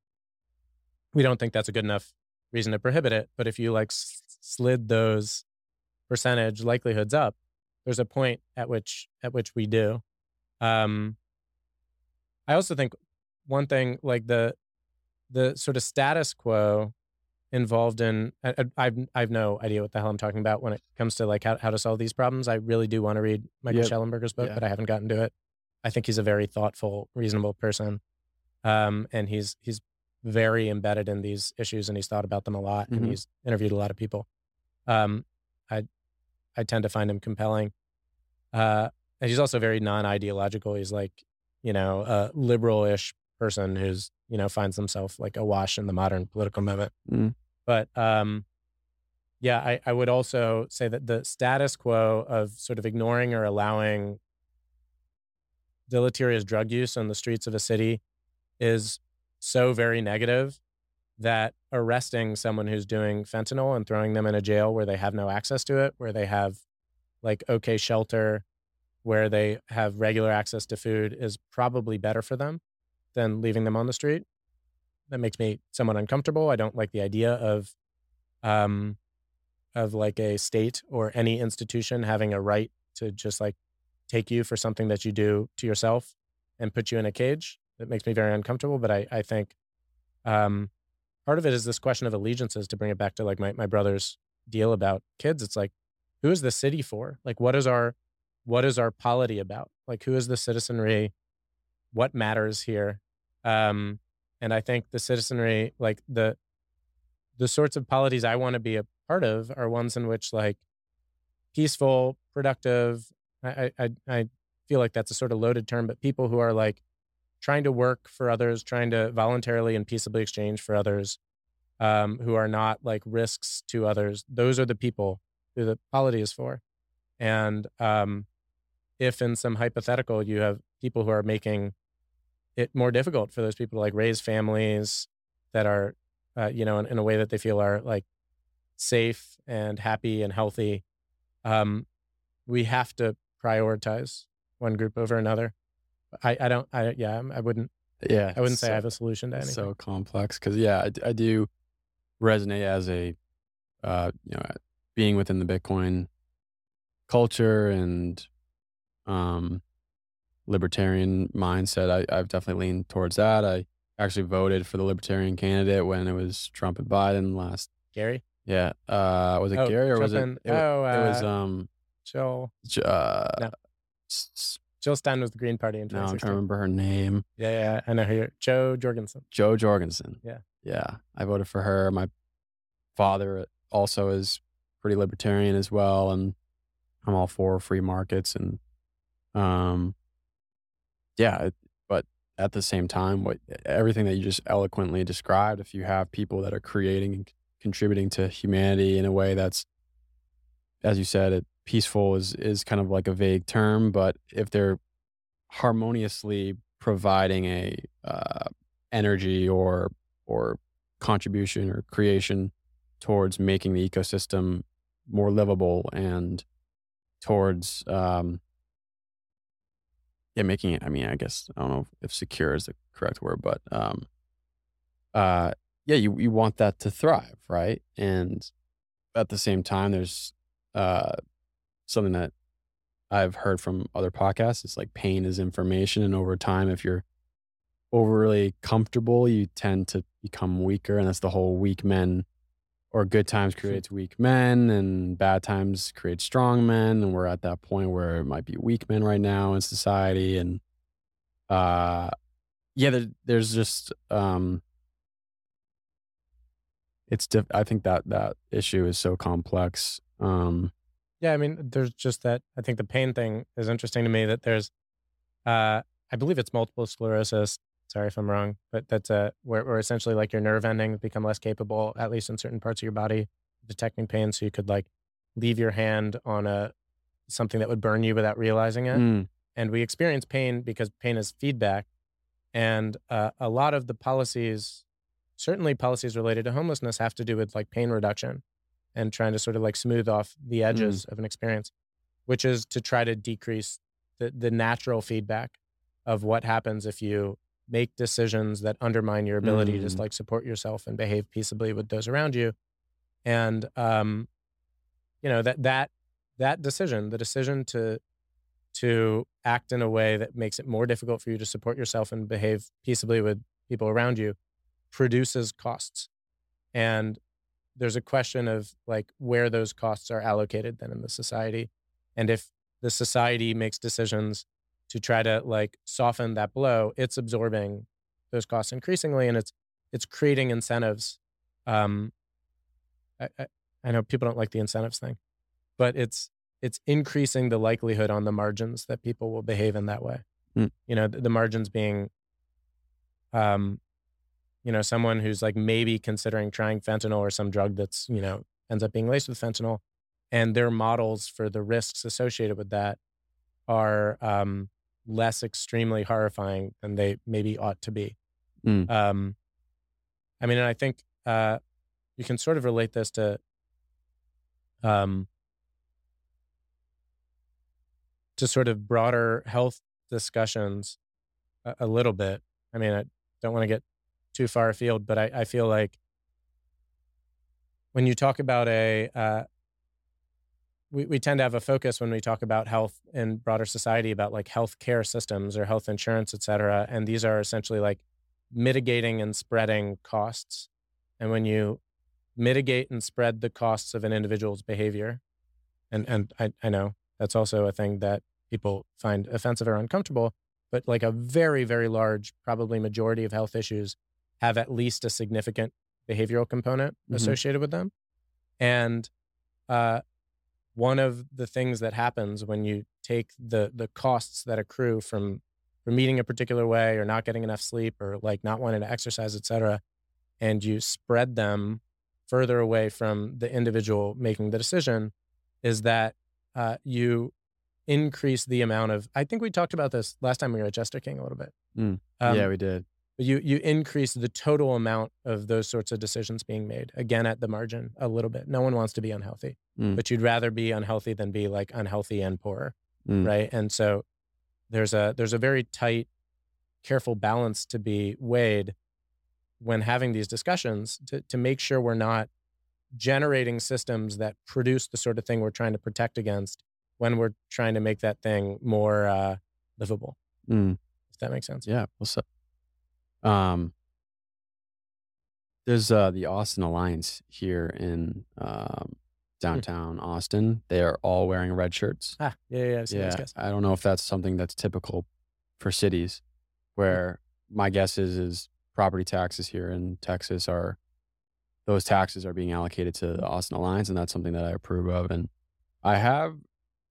We don't think that's a good enough reason to prohibit it. But if you like slid those percentage likelihoods up, there's a point at which at which we do. Um, I also think one thing like the the sort of status quo involved in I, I've I've no idea what the hell I'm talking about when it comes to like how, how to solve these problems. I really do want to read Michael yep. Shellenberger's book, yeah. but I haven't gotten to it. I think he's a very thoughtful, reasonable person, um, and he's he's very embedded in these issues, and he's thought about them a lot, mm-hmm. and he's interviewed a lot of people. Um, I I tend to find him compelling, uh, and he's also very non-ideological. He's like you know, a liberal-ish person who's, you know, finds himself like awash in the modern political moment. Mm. But um, yeah, I, I would also say that the status quo of sort of ignoring or allowing deleterious drug use on the streets of a city is so very negative that arresting someone who's doing fentanyl and throwing them in a jail where they have no access to it, where they have like okay shelter, where they have regular access to food is probably better for them than leaving them on the street. That makes me somewhat uncomfortable. I don't like the idea of um of like a state or any institution having a right to just like take you for something that you do to yourself and put you in a cage. That makes me very uncomfortable. But I, I think um, part of it is this question of allegiances to bring it back to like my, my brother's deal about kids. It's like, who is the city for? Like, what is our, what is our polity about? Like, who is the citizenry? What matters here? Um, and I think the citizenry, like the, the sorts of polities I want to be a part of are ones in which like peaceful, productive, I, I, I feel like that's a sort of loaded term, but people who are like trying to work for others, trying to voluntarily and peaceably exchange for others, um, who are not like risks to others. Those are the people who the polity is for. And um, if in some hypothetical you have people who are making it more difficult for those people to like raise families that are, uh, you know, in, in, a way that they feel are like safe and happy and healthy, um, we have to prioritize one group over another. I, I don't, I, yeah, I wouldn't, yeah, I wouldn't say so, I have a solution to anything. So complex. Cause yeah, I, I do resonate as a, uh, you know, being within the Bitcoin culture and, um, libertarian mindset. I, I've definitely leaned towards that. I actually voted for the libertarian candidate when it was Trump and Biden last. Gary? Yeah. Uh, was it oh, Gary or Trump was it? And, it, oh, uh, it was um Jill. Uh, no. Jill Stein was the Green Party in No, I'm 2016. to remember her name. Yeah, yeah, I know her. Jo Jorgensen. Jo Jorgensen. Yeah. Yeah. I voted for her. My father also is pretty libertarian as well. And I'm all for free markets and, um, yeah, but at the same time, what everything that you just eloquently described, if you have people that are creating and contributing to humanity in a way that's, as you said, it peaceful is is kind of like a vague term, but if they're harmoniously providing a uh, energy or or contribution or creation towards making the ecosystem more livable and towards um yeah making it i mean i guess i don't know if secure is the correct word but um uh yeah you, you want that to thrive right? And at the same time there's uh something that I've heard from other podcasts. It's like pain is information. And over time, if you're overly comfortable, you tend to become weaker. And that's the whole weak men or good times creates weak men and bad times create strong men. And we're at that point where it might be weak men right now in society. And, uh, yeah, there, there's just, um, it's, diff- I think that that issue is so complex. Um, yeah, I mean, there's just that. I think the pain thing is interesting to me that there's, uh, I believe it's multiple sclerosis. Sorry if I'm wrong, but that's uh, where, where essentially like your nerve endings become less capable, at least in certain parts of your body, detecting pain. So you could like leave your hand on a something that would burn you without realizing it. Mm. And we experience pain because pain is feedback. And uh, a lot of the policies, certainly policies related to homelessness, have to do with like pain reduction and trying to sort of like smooth off the edges mm. of an experience, which is to try to decrease the, the natural feedback of what happens if you make decisions that undermine your ability mm. to just like support yourself and behave peaceably with those around you. And um, you know, that that that decision, the decision to to act in a way that makes it more difficult for you to support yourself and behave peaceably with people around you produces costs. And there's a question of like where those costs are allocated then in the society and if the society makes decisions to try to like soften that blow it's absorbing those costs increasingly and it's it's creating incentives um I, I, I know people don't like the incentives thing but it's it's increasing the likelihood on the margins that people will behave in that way Mm. You know, the, the margins being, um, you know, someone who's like maybe considering trying fentanyl or some drug that's you know ends up being laced with fentanyl, and their models for the risks associated with that are um, less extremely horrifying than they maybe ought to be. Mm. Um, I mean, and I think uh, you can sort of relate this to um, to sort of broader health discussions a, a little bit. I mean, I don't want to get too far afield, but I, I feel like when you talk about a uh, we, we tend to have a focus when we talk about health in broader society about like health care systems or health insurance, et cetera. And these are essentially like mitigating and spreading costs. And when you mitigate and spread the costs of an individual's behavior, and, and I, I know that's also a thing that people find offensive or uncomfortable, but like a very, very large, probably majority of health issues have at least a significant behavioral component mm-hmm. associated with them. And uh, one of the things that happens when you take the the costs that accrue from from eating a particular way or not getting enough sleep or like not wanting to exercise, et cetera, and you spread them further away from the individual making the decision, is that uh, you increase the amount of. I think we talked about this last time we were at Jester King a little bit. Mm. Um, yeah, we did you you increase the total amount of those sorts of decisions being made again at the margin a little bit no one wants to be unhealthy mm. but you'd rather be unhealthy than be like unhealthy and poor mm. right and so there's a there's a very tight careful balance to be weighed when having these discussions to, to make sure we're not generating systems that produce the sort of thing we're trying to protect against when we're trying to make that thing more uh, livable mm. if that makes sense yeah well um, there's uh, the Austin Alliance here in um, hmm. downtown Austin. They are all wearing red shirts. Ah, yeah, yeah, yeah. yeah I don't know if that's something that's typical for cities, hmm. where my guess is is property taxes here in Texas are those taxes are being allocated to the Austin Alliance, and that's something that I approve of. And I have,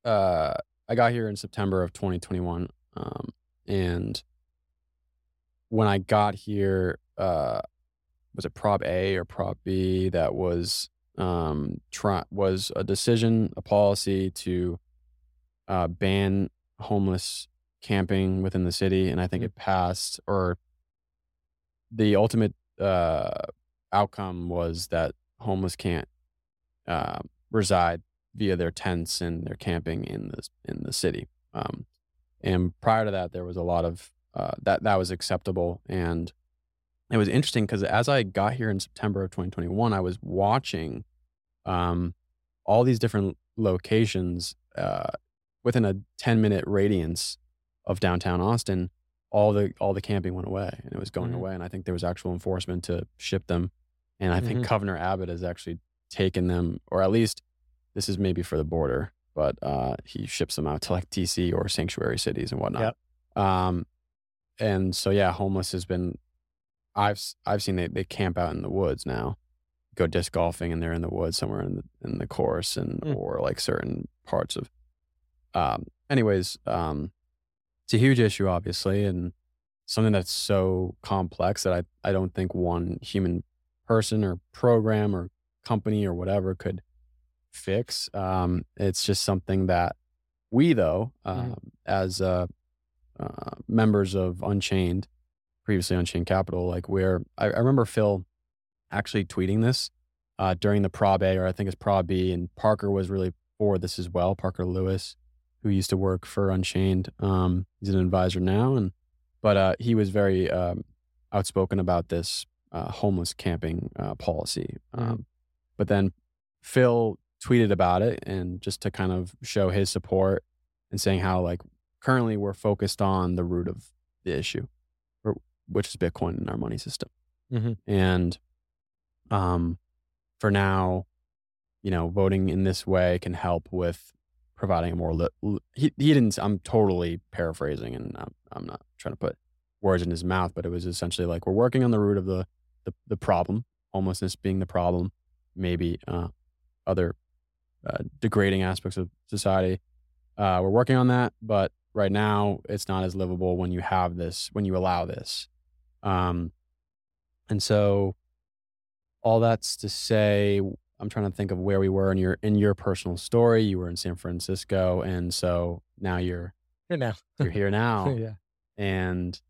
uh, I got here in September of 2021, um, and when I got here, uh, was it Prop A or Prop B that was um try was a decision, a policy to uh, ban homeless camping within the city, and I think mm-hmm. it passed. Or the ultimate uh, outcome was that homeless can't uh, reside via their tents and their camping in the in the city. Um, and prior to that, there was a lot of uh, that that was acceptable. And it was interesting because as I got here in September of 2021, I was watching um, all these different locations uh, within a 10 minute radius of downtown Austin. All the all the camping went away, and it was going mm-hmm. away. And I think there was actual enforcement to ship them. And I think mm-hmm. Governor Abbott has actually taken them, or at least this is maybe for the border, but uh, he ships them out to like DC or sanctuary cities and whatnot. Yep. Um, and so yeah, homeless has been. I've I've seen they they camp out in the woods now, go disc golfing and they're in the woods somewhere in the in the course and mm. or like certain parts of. Um. Anyways, um, it's a huge issue, obviously, and something that's so complex that I I don't think one human person or program or company or whatever could fix. Um, it's just something that we though, um, mm. as a uh, members of Unchained, previously Unchained Capital, like where I, I remember Phil actually tweeting this uh, during the Prop A, or I think it's Prop B, and Parker was really for this as well. Parker Lewis, who used to work for Unchained, um, he's an advisor now, and but uh, he was very um, outspoken about this uh, homeless camping uh, policy. Um, but then Phil tweeted about it, and just to kind of show his support and saying how like currently we're focused on the root of the issue, which is Bitcoin in our money system. Mm-hmm. And um, for now, you know, voting in this way can help with providing a more. Li- li- he he didn't. I'm totally paraphrasing, and I'm, I'm not trying to put words in his mouth, but it was essentially like we're working on the root of the the, the problem, homelessness being the problem, maybe uh, other uh, degrading aspects of society. Uh, we're working on that, but right now it's not as livable when you have this when you allow this. Um and so all that's to say i'm trying to think of where we were in your in your personal story. You were in san francisco and so now you're here now. you're here <laughs> now yeah. and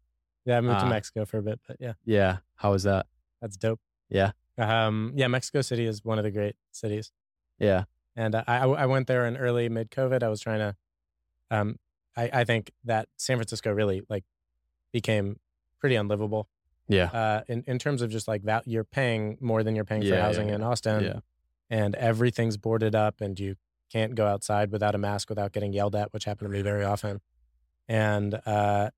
yeah i moved to Uh, mexico for a bit but yeah. Yeah. How was that? That's dope. Yeah. Um yeah mexico city is one of the great cities. Yeah. And uh, I, I went there in early mid COVID. I was trying to, um, I, I think that San Francisco really like became pretty unlivable. yeah Uh, in in terms of just like that, you're paying more than you're paying for Yeah, yeah, housing yeah. in Austin, yeah and everything's boarded up, and you can't go outside without a mask without getting yelled at, which happened to me very often. And uh,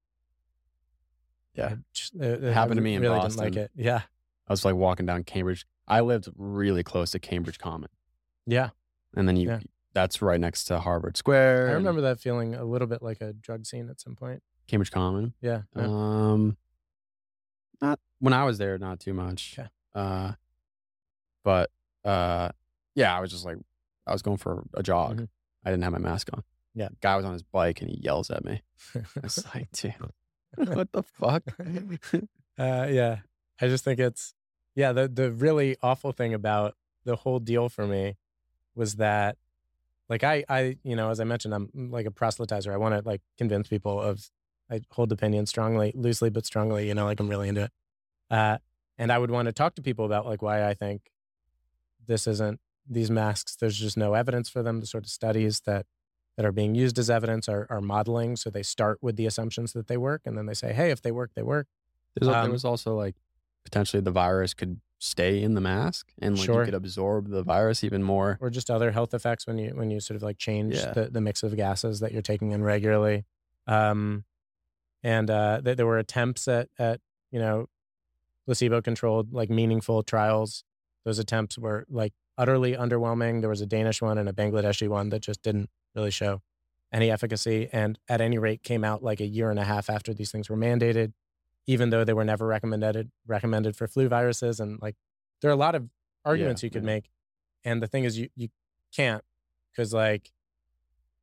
yeah I just, uh, uh, I happened to me in really didn't like Boston. it. Yeah, i was like walking down cambridge i lived really close to cambridge common yeah. and then you Yeah. That's right next to harvard square I and remember that feeling a little bit like a drug scene at some point. cambridge common Yeah. no. Um, not when I was there, not too much. Okay. Uh, but uh, yeah, I was just like, I was going for a jog. Mhm. I didn't have my mask on. Yeah. guy was on his bike and he yells at me. I was <laughs> like, dude, <laughs> what the <laughs> fuck? Uh, yeah, I just think it's yeah. The the really awful thing about the whole deal for me was that, like, I I you know as I mentioned, I'm like a proselytizer. I want to like convince people of I hold opinions strongly, loosely but strongly. You know, like I'm really into it. Uh, and I would want to talk to people about like why I think this isn't these masks. There's just no evidence for them. The sort of studies that that are being used as evidence are, are modeling. So they start with the assumptions that they work, and then they say, hey, if they work, they work. There's, Um, there was also like potentially the virus could stay in the mask and like Sure. you could absorb the virus even more. or just other health effects when you when you sort of like change Yeah. the, the mix of gases that you're taking in regularly um and uh th- there were attempts at at you know placebo controlled like meaningful trials those attempts were like utterly underwhelming there was a danish one and a bangladeshi one that just didn't really show any efficacy and at any rate came out like a year and a half after these things were mandated even though they were never recommended recommended for flu viruses and like there are a lot of arguments you could yeah. make and the thing is you you can't because like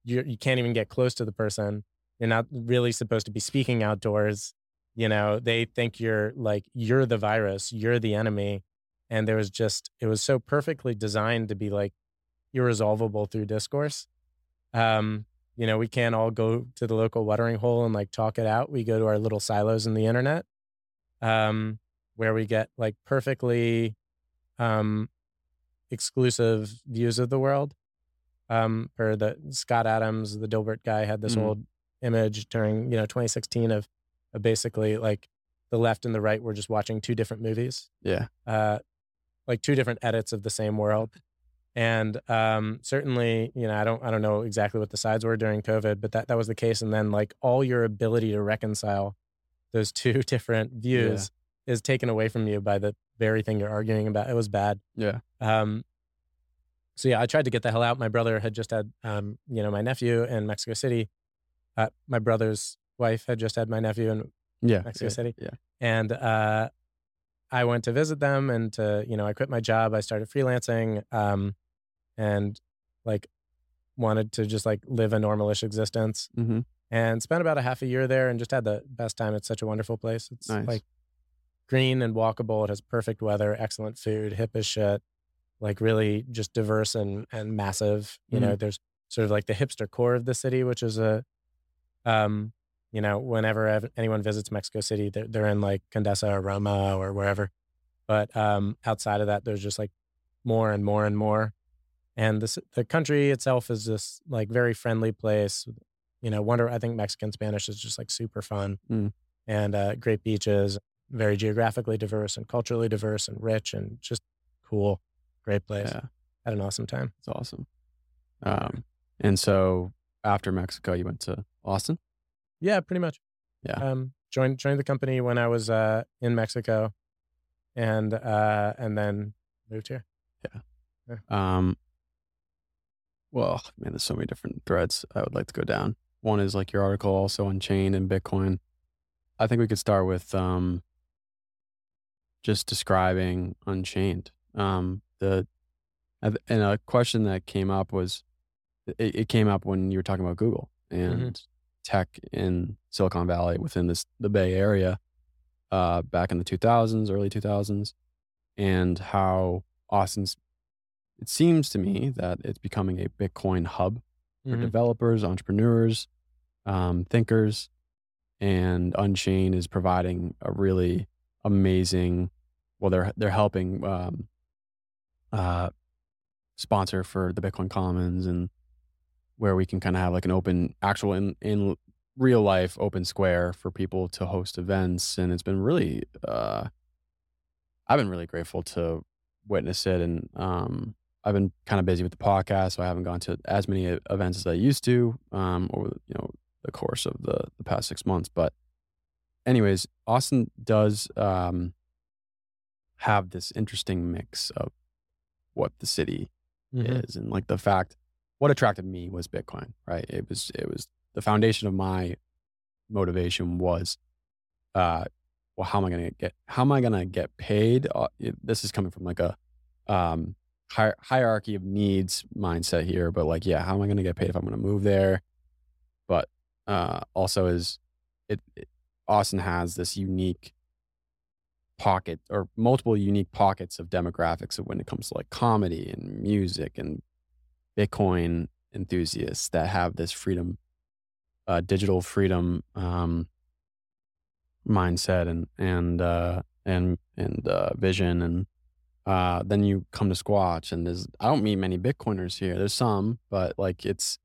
you you can't even get close to the person. You're not really supposed to be speaking outdoors. You know they think you're like you're the virus you're the enemy and there was just it was so perfectly designed to be like irresolvable through discourse. Um you know we can't all go to the local watering hole and like talk it out we go to our little silos in the internet um where we get like perfectly um exclusive views of the world um per the scott adams the dilbert guy had this Mhm. old image during you know 2016 of, of basically like the left and the right were just watching two different movies Yeah. uh like two different edits of the same world and um certainly you know i don't i don't know exactly what the sides were during covid but that that was the case and then like all your ability to reconcile those <laughs> two different views is taken away from you by the very thing you're arguing about it was bad Yeah. um, so yeah, I tried to get the hell out. My brother had just had, um, you know, my nephew in Mexico City. Uh, my brother's wife had just had my nephew in Yeah. Mexico yeah, City. Yeah. and uh, I went to visit them and to, you know, I quit my job. I started freelancing, um, and like wanted to just like live a normalish existence Mm-hmm. and spent about a half a year there and just had the best time. It's such a wonderful place. It's Nice. like green and walkable. It has perfect weather, excellent food, hip as shit, like really just diverse and and massive. You know, there's sort of like the hipster core of the city, which is a, um, you know, whenever ev- anyone visits Mexico City, they're, they're in like Condesa or Roma or wherever. But um, outside of that, there's just like more and more and more. And this the country itself is just like very friendly place. You know, wonder I think Mexican Spanish is just like super fun Mm. and uh, great beaches, very geographically diverse and culturally diverse and rich and just cool, great place. Yeah. Had an awesome time. It's awesome. Um, and so after Mexico, you went to Austin. Yeah, pretty much. Yeah. Um, joined joined the company when I was uh, in Mexico, and uh, and then moved here. Yeah. Um, well, man, there's so many different threads I would like to go down. One is like your article also on chain and Bitcoin. I think we could start with um, just describing Unchained. Um, the and a question that came up was it, it came up when you were talking about Google and tech in Silicon Valley within this the Bay Area uh, back in the 2000s, early 2000s, and how Austin's. It seems to me that it's becoming a Bitcoin hub for Mhm. developers, entrepreneurs, um, thinkers, and Unchained is providing a really amazing. Well, they're they're helping um, uh, sponsor for the Bitcoin Commons and where we can kind of have like an open, actual in in real life open square for people to host events, and it's been really. Uh, I've been really grateful to witness it, and um, I've been kind of busy with the podcast, so I haven't gone to as many events as I used to um, over you know the course of the the past six months. But, anyways, Austin does um, have this interesting mix of what the city Mhm. is and like the fact what attracted me was bitcoin right it was it was the foundation of my motivation was uh well how am i going to get how am i going to get paid uh, this is coming from like a um hier- hierarchy of needs mindset here but like yeah how am i going to get paid if i'm going to move there? But uh also is it, it austin has this unique pocket or multiple unique pockets of demographics of when it comes to like comedy and music and Bitcoin enthusiasts that have this freedom, uh, digital freedom um, mindset and and uh, and and uh, vision, and uh, then you come to Squatch, and there's I don't meet many Bitcoiners here. There's some, but like it's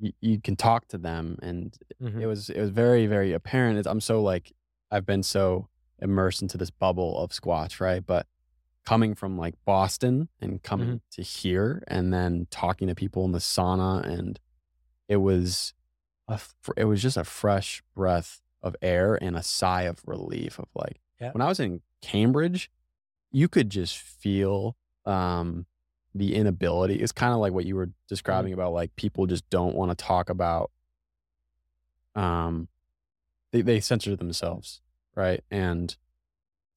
you, you can talk to them, and Mhm. it was it was very very apparent. It's, I'm so like I've been so immersed into this bubble of Squatch, right? But coming from like Boston and coming to here and then talking to people in the sauna and it was a fr- it was just a fresh breath of air and a sigh of relief of like Yeah. when I was in Cambridge you could just feel um the inability it's kind of like what you were describing about like people just don't want to talk about um they, they censor themselves right and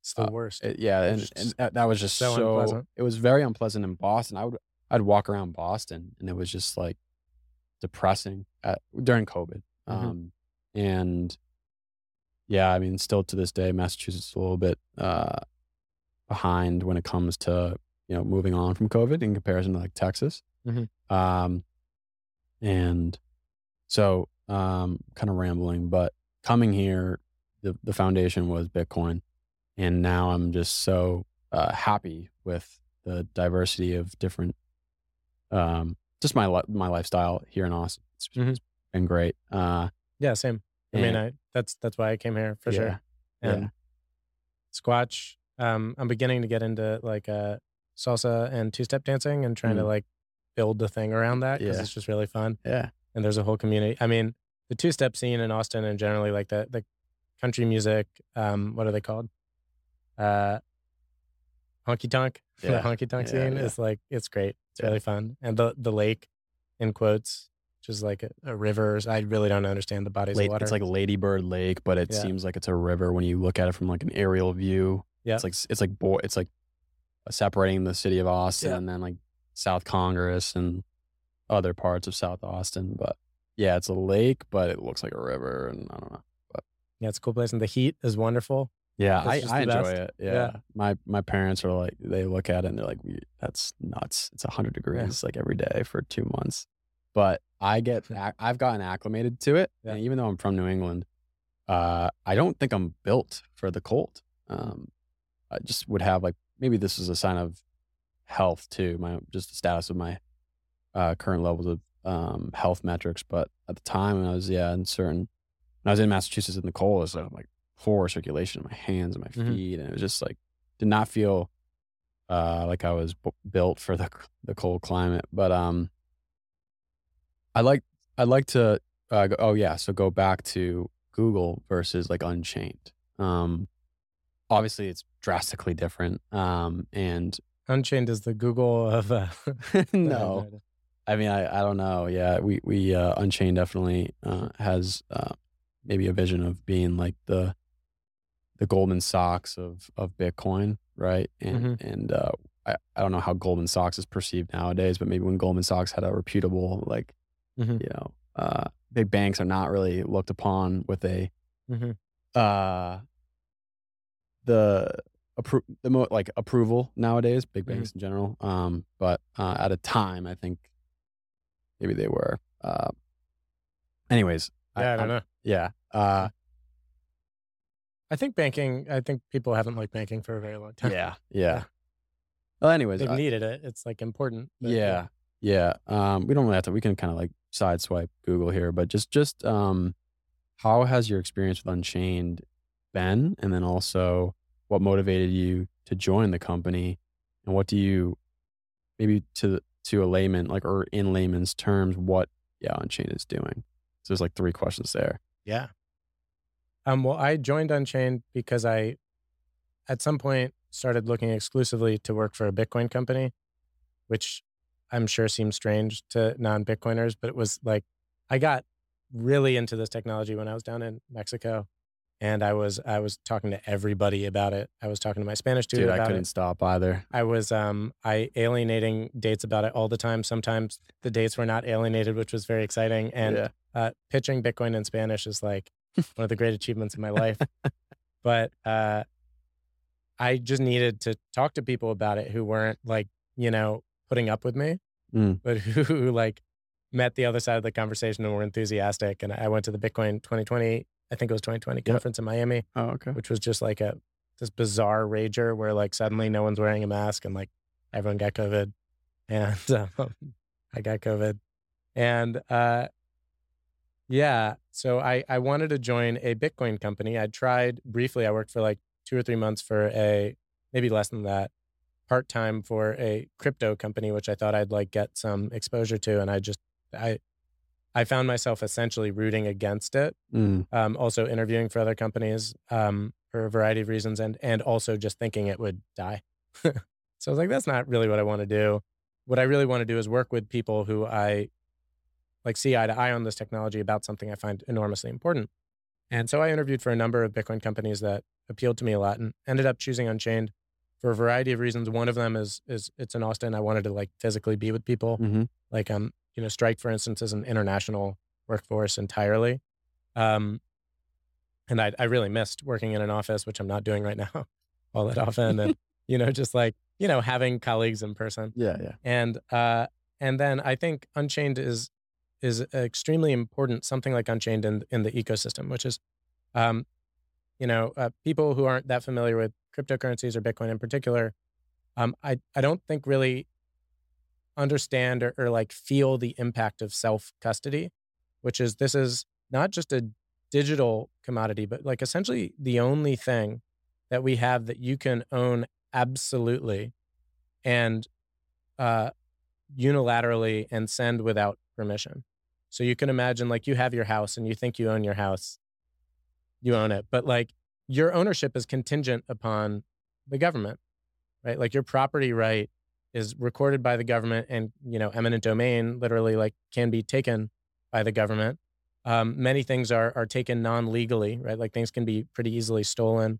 It's the uh, worst. it- yeah, and, It's and that, was just so so, unpleasant. It was very unpleasant in Boston. I would I'd walk around Boston and it was just like depressing at, during COVID. Mhm. Um, and yeah, I mean, still to this day, Massachusetts is a little bit uh, behind when it comes to you know moving on from COVID in comparison to like Texas. Mhm. Um, and so um, kind of rambling, but coming here, the the foundation was Bitcoin, and now I'm just so uh, happy with the diversity of different, um, just my li- my lifestyle here in Austin. It's, Mhm. it's been great. Uh, yeah, same. I mean, I that's that's why I came here for sure. And yeah. Squatch, um, I'm beginning to get into like uh, salsa and two step dancing and trying to Mm. like build the thing around that because Yeah. it's just really fun. yeah, And there's a whole community. I mean, the two step scene in Austin and generally like the the country music, um, what are they called? Uh, honky tonk. <laughs> Yeah. The honky tonk Yeah, scene is like it's great. It's really fun. And the the lake, in quotes, which is like a, a river. I really don't understand the bodies La- of water. it's like Ladybird Lake, but it seems like it's a river when you look at it from like an aerial view. Yeah. it's like it's like boy, it's like separating the city of Austin Yeah. and then like South Congress and other parts of South Austin. But yeah, it's a lake, but it looks like a river, and I don't know. But yeah, it's a cool place, and the heat is wonderful. Yeah, It's I, I enjoy best. it. Yeah. Yeah. my my parents are like they look at it and they're like, "That's nuts! It's hundred degrees like every day for two months." But I get <laughs> I've gotten acclimated to it, Yeah. and even though I'm from New England, uh, I don't think I'm built for the cold. Um, I just would have like maybe this is a sign of health too. My just the status of my uh, current levels of um, health metrics. But at the time, when I was yeah in certain when I was in Massachusetts in the cold, it was uh, like poor circulation in my hands and my Mhm. feet, and it was just like did not feel uh, like I was b- built for the the cold climate. But um, I like I'd like to uh, go, oh yeah, so go back to Google versus like Unchained. Um, obviously, it's drastically different. Um, and Unchained is the Google of uh, <laughs> <laughs> no, I mean, I, I don't know. Yeah, we we uh, Unchained definitely uh, has uh, maybe a vision of being like the the Goldman Sachs of of Bitcoin, right? And and uh, I I don't know how Goldman Sachs is perceived nowadays, but maybe when Goldman Sachs had a reputable like Mhm. you know uh, big banks are not really looked upon with a Mhm. uh the appro- the mo- like approval nowadays big Mhm. banks in general um but uh, at a time i think maybe they were uh anyways Yeah, I, don't I'm- know. yeah uh I think banking. I think people haven't liked banking for a very long <laughs> time. yeah yeah well anyways They've needed it. It's like important. yeah yeah um we don't really have to we can kind of like sideswipe google here but just just um how has your experience with unchained been and then also what motivated you to join the company and what do you maybe to to a layman like or in layman's terms what yeah unchained is doing so there's like three questions there Yeah. Um, well, I joined Unchained because I, at some point, started looking exclusively to work for a Bitcoin company, which I'm sure seems strange to non Bitcoiners, but it was like I got really into this technology when I was down in Mexico, and I was I was talking to everybody about it. I was talking to my Spanish tutor dude i couldn't it. stop either I was um I alienating dates about it all the time. Sometimes the dates were not alienated, which was very exciting. And yeah uh, pitching Bitcoin in Spanish is like <laughs> one of the great achievements in my life. <laughs> but uh, I just needed to talk to people about it who weren't like, you know, putting up with me, Mm. but <laughs> who like met the other side of the conversation and were enthusiastic. And I went to the Bitcoin 2020, I think it was 2020 conference in Miami, oh okay. which was just like a this bizarre rager where like suddenly no one's wearing a mask and like everyone got COVID, <laughs> and um, I got COVID, and uh, yeah, so I I wanted to join a Bitcoin company. I tried briefly. I worked for like two or three months for a maybe less than that part time for a crypto company, which I thought I'd like get some exposure to, and I just I I found myself essentially rooting against it Mm. um, also interviewing for other companies um, for a variety of reasons, and and also just thinking it would die. <laughs> so I was like, that's not really what I want to do. What I really want to do is work with people who I like see eye to eye on this technology about something I find enormously important. And so I interviewed for a number of Bitcoin companies that appealed to me a lot, and ended up choosing Unchained for a variety of reasons. One of them is is it's in Austin. I wanted to like physically be with people hmm like um you know strike for instance is an international workforce entirely um and i i really missed working in an office which i'm not doing right <laughs> now all that often and <laughs> you know just like you know having colleagues in person yeah yeah and uh and then i think unchained is is extremely important something like unchained in in the ecosystem which is um you know uh, people who aren't that familiar with cryptocurrencies or bitcoin in particular um i i don't think really understand or, or like feel the impact of self custody, which is this is not just a digital commodity, but like essentially the only thing that we have that you can own absolutely and uh, unilaterally and send without permission. So you can imagine like you have your house and you think you own your house, you own it, but like your ownership is contingent upon the government, right? Like your property right is recorded by the government and you know eminent domain literally like can be taken by the government. Um, many things are are taken non-legally right? Like things can be pretty easily stolen.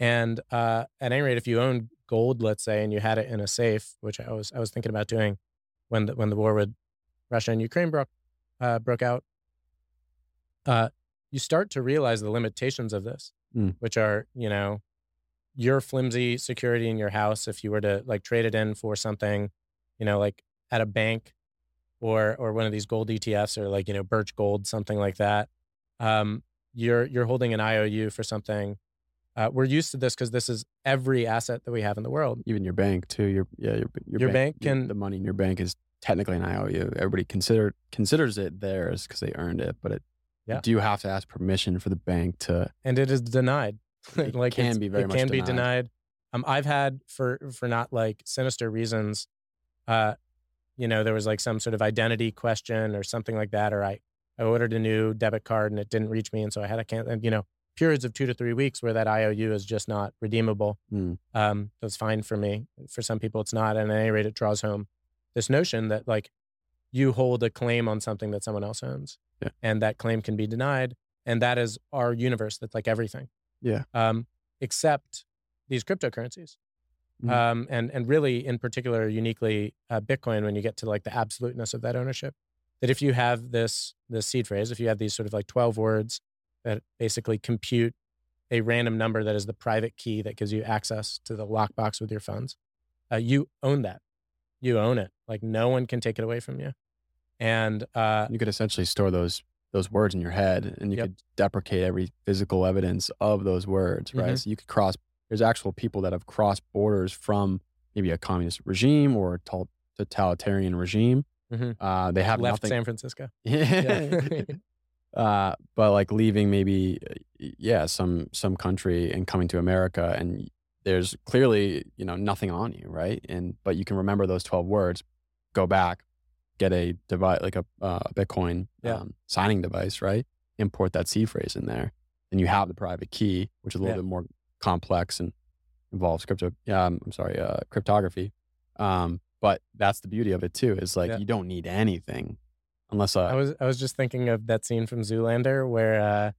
And uh, at any rate if you own gold let's say and you had it in a safe which i was i was thinking about doing when the when the war with russia and ukraine broke uh, broke out uh, you start to realize the limitations of this Mm. which are you know your flimsy security in your house if you were to like trade it in for something, you know, like at a bank or or one of these gold ETFs or like, you know, Birch Gold, something like that. Um, you're you're holding an IOU for something. Uh, we're used to this because this is every asset that we have in the world. even your bank too. Your yeah, your your, Your bank your- can- the money in your bank is technically an IOU. Everybody consider considers it theirs because they earned it, but it Yeah. you do have to ask permission for the bank to. and it is denied. <laughs> It like can be very it much can be denied. denied. Um, I've had for for not like sinister reasons, uh, you know, there was like some sort of identity question or something like that, or I I ordered a new debit card and it didn't reach me, and so I had to cancel. You know, periods of two to three weeks where that IOU is just not redeemable. Hmm. Um, that's fine for me. For some people, it's not. And at any rate, it draws home this notion that like you hold a claim on something that someone else owns, Yeah. and that claim can be denied, and that is our universe. That's like everything Yeah. um, except these cryptocurrencies. Mhm. Um, and and really, in particular, uniquely uh, Bitcoin. When you get to like the absoluteness of that ownership, that if you have this this seed phrase, if you have these sort of like 12 words that basically compute a random number that is the private key that gives you access to the lockbox with your funds, uh, you own that. You own it. Like no one can take it away from you. And uh, you could essentially store those those words in your head, and you yep. could deprecate every physical evidence of those words, right? Mm-hmm. So you could cross. There's actual people that have crossed borders from maybe a communist regime or a totalitarian regime. Mm-hmm. Uh, they have left nothing. San Francisco. <laughs> Yeah. <laughs> uh, but like leaving maybe yeah some some country and coming to America and there's clearly you know nothing on you right and but you can remember those 12 words go back get a device like a uh, bitcoin yeah. um, signing device right import that seed phrase in there and you have the private key which is a little yeah. bit more complex and involves crypto um, i'm sorry uh, cryptography um, but that's the beauty of it too is like yeah. you don't need anything unless uh, i was i was just thinking of that scene from zoolander where uh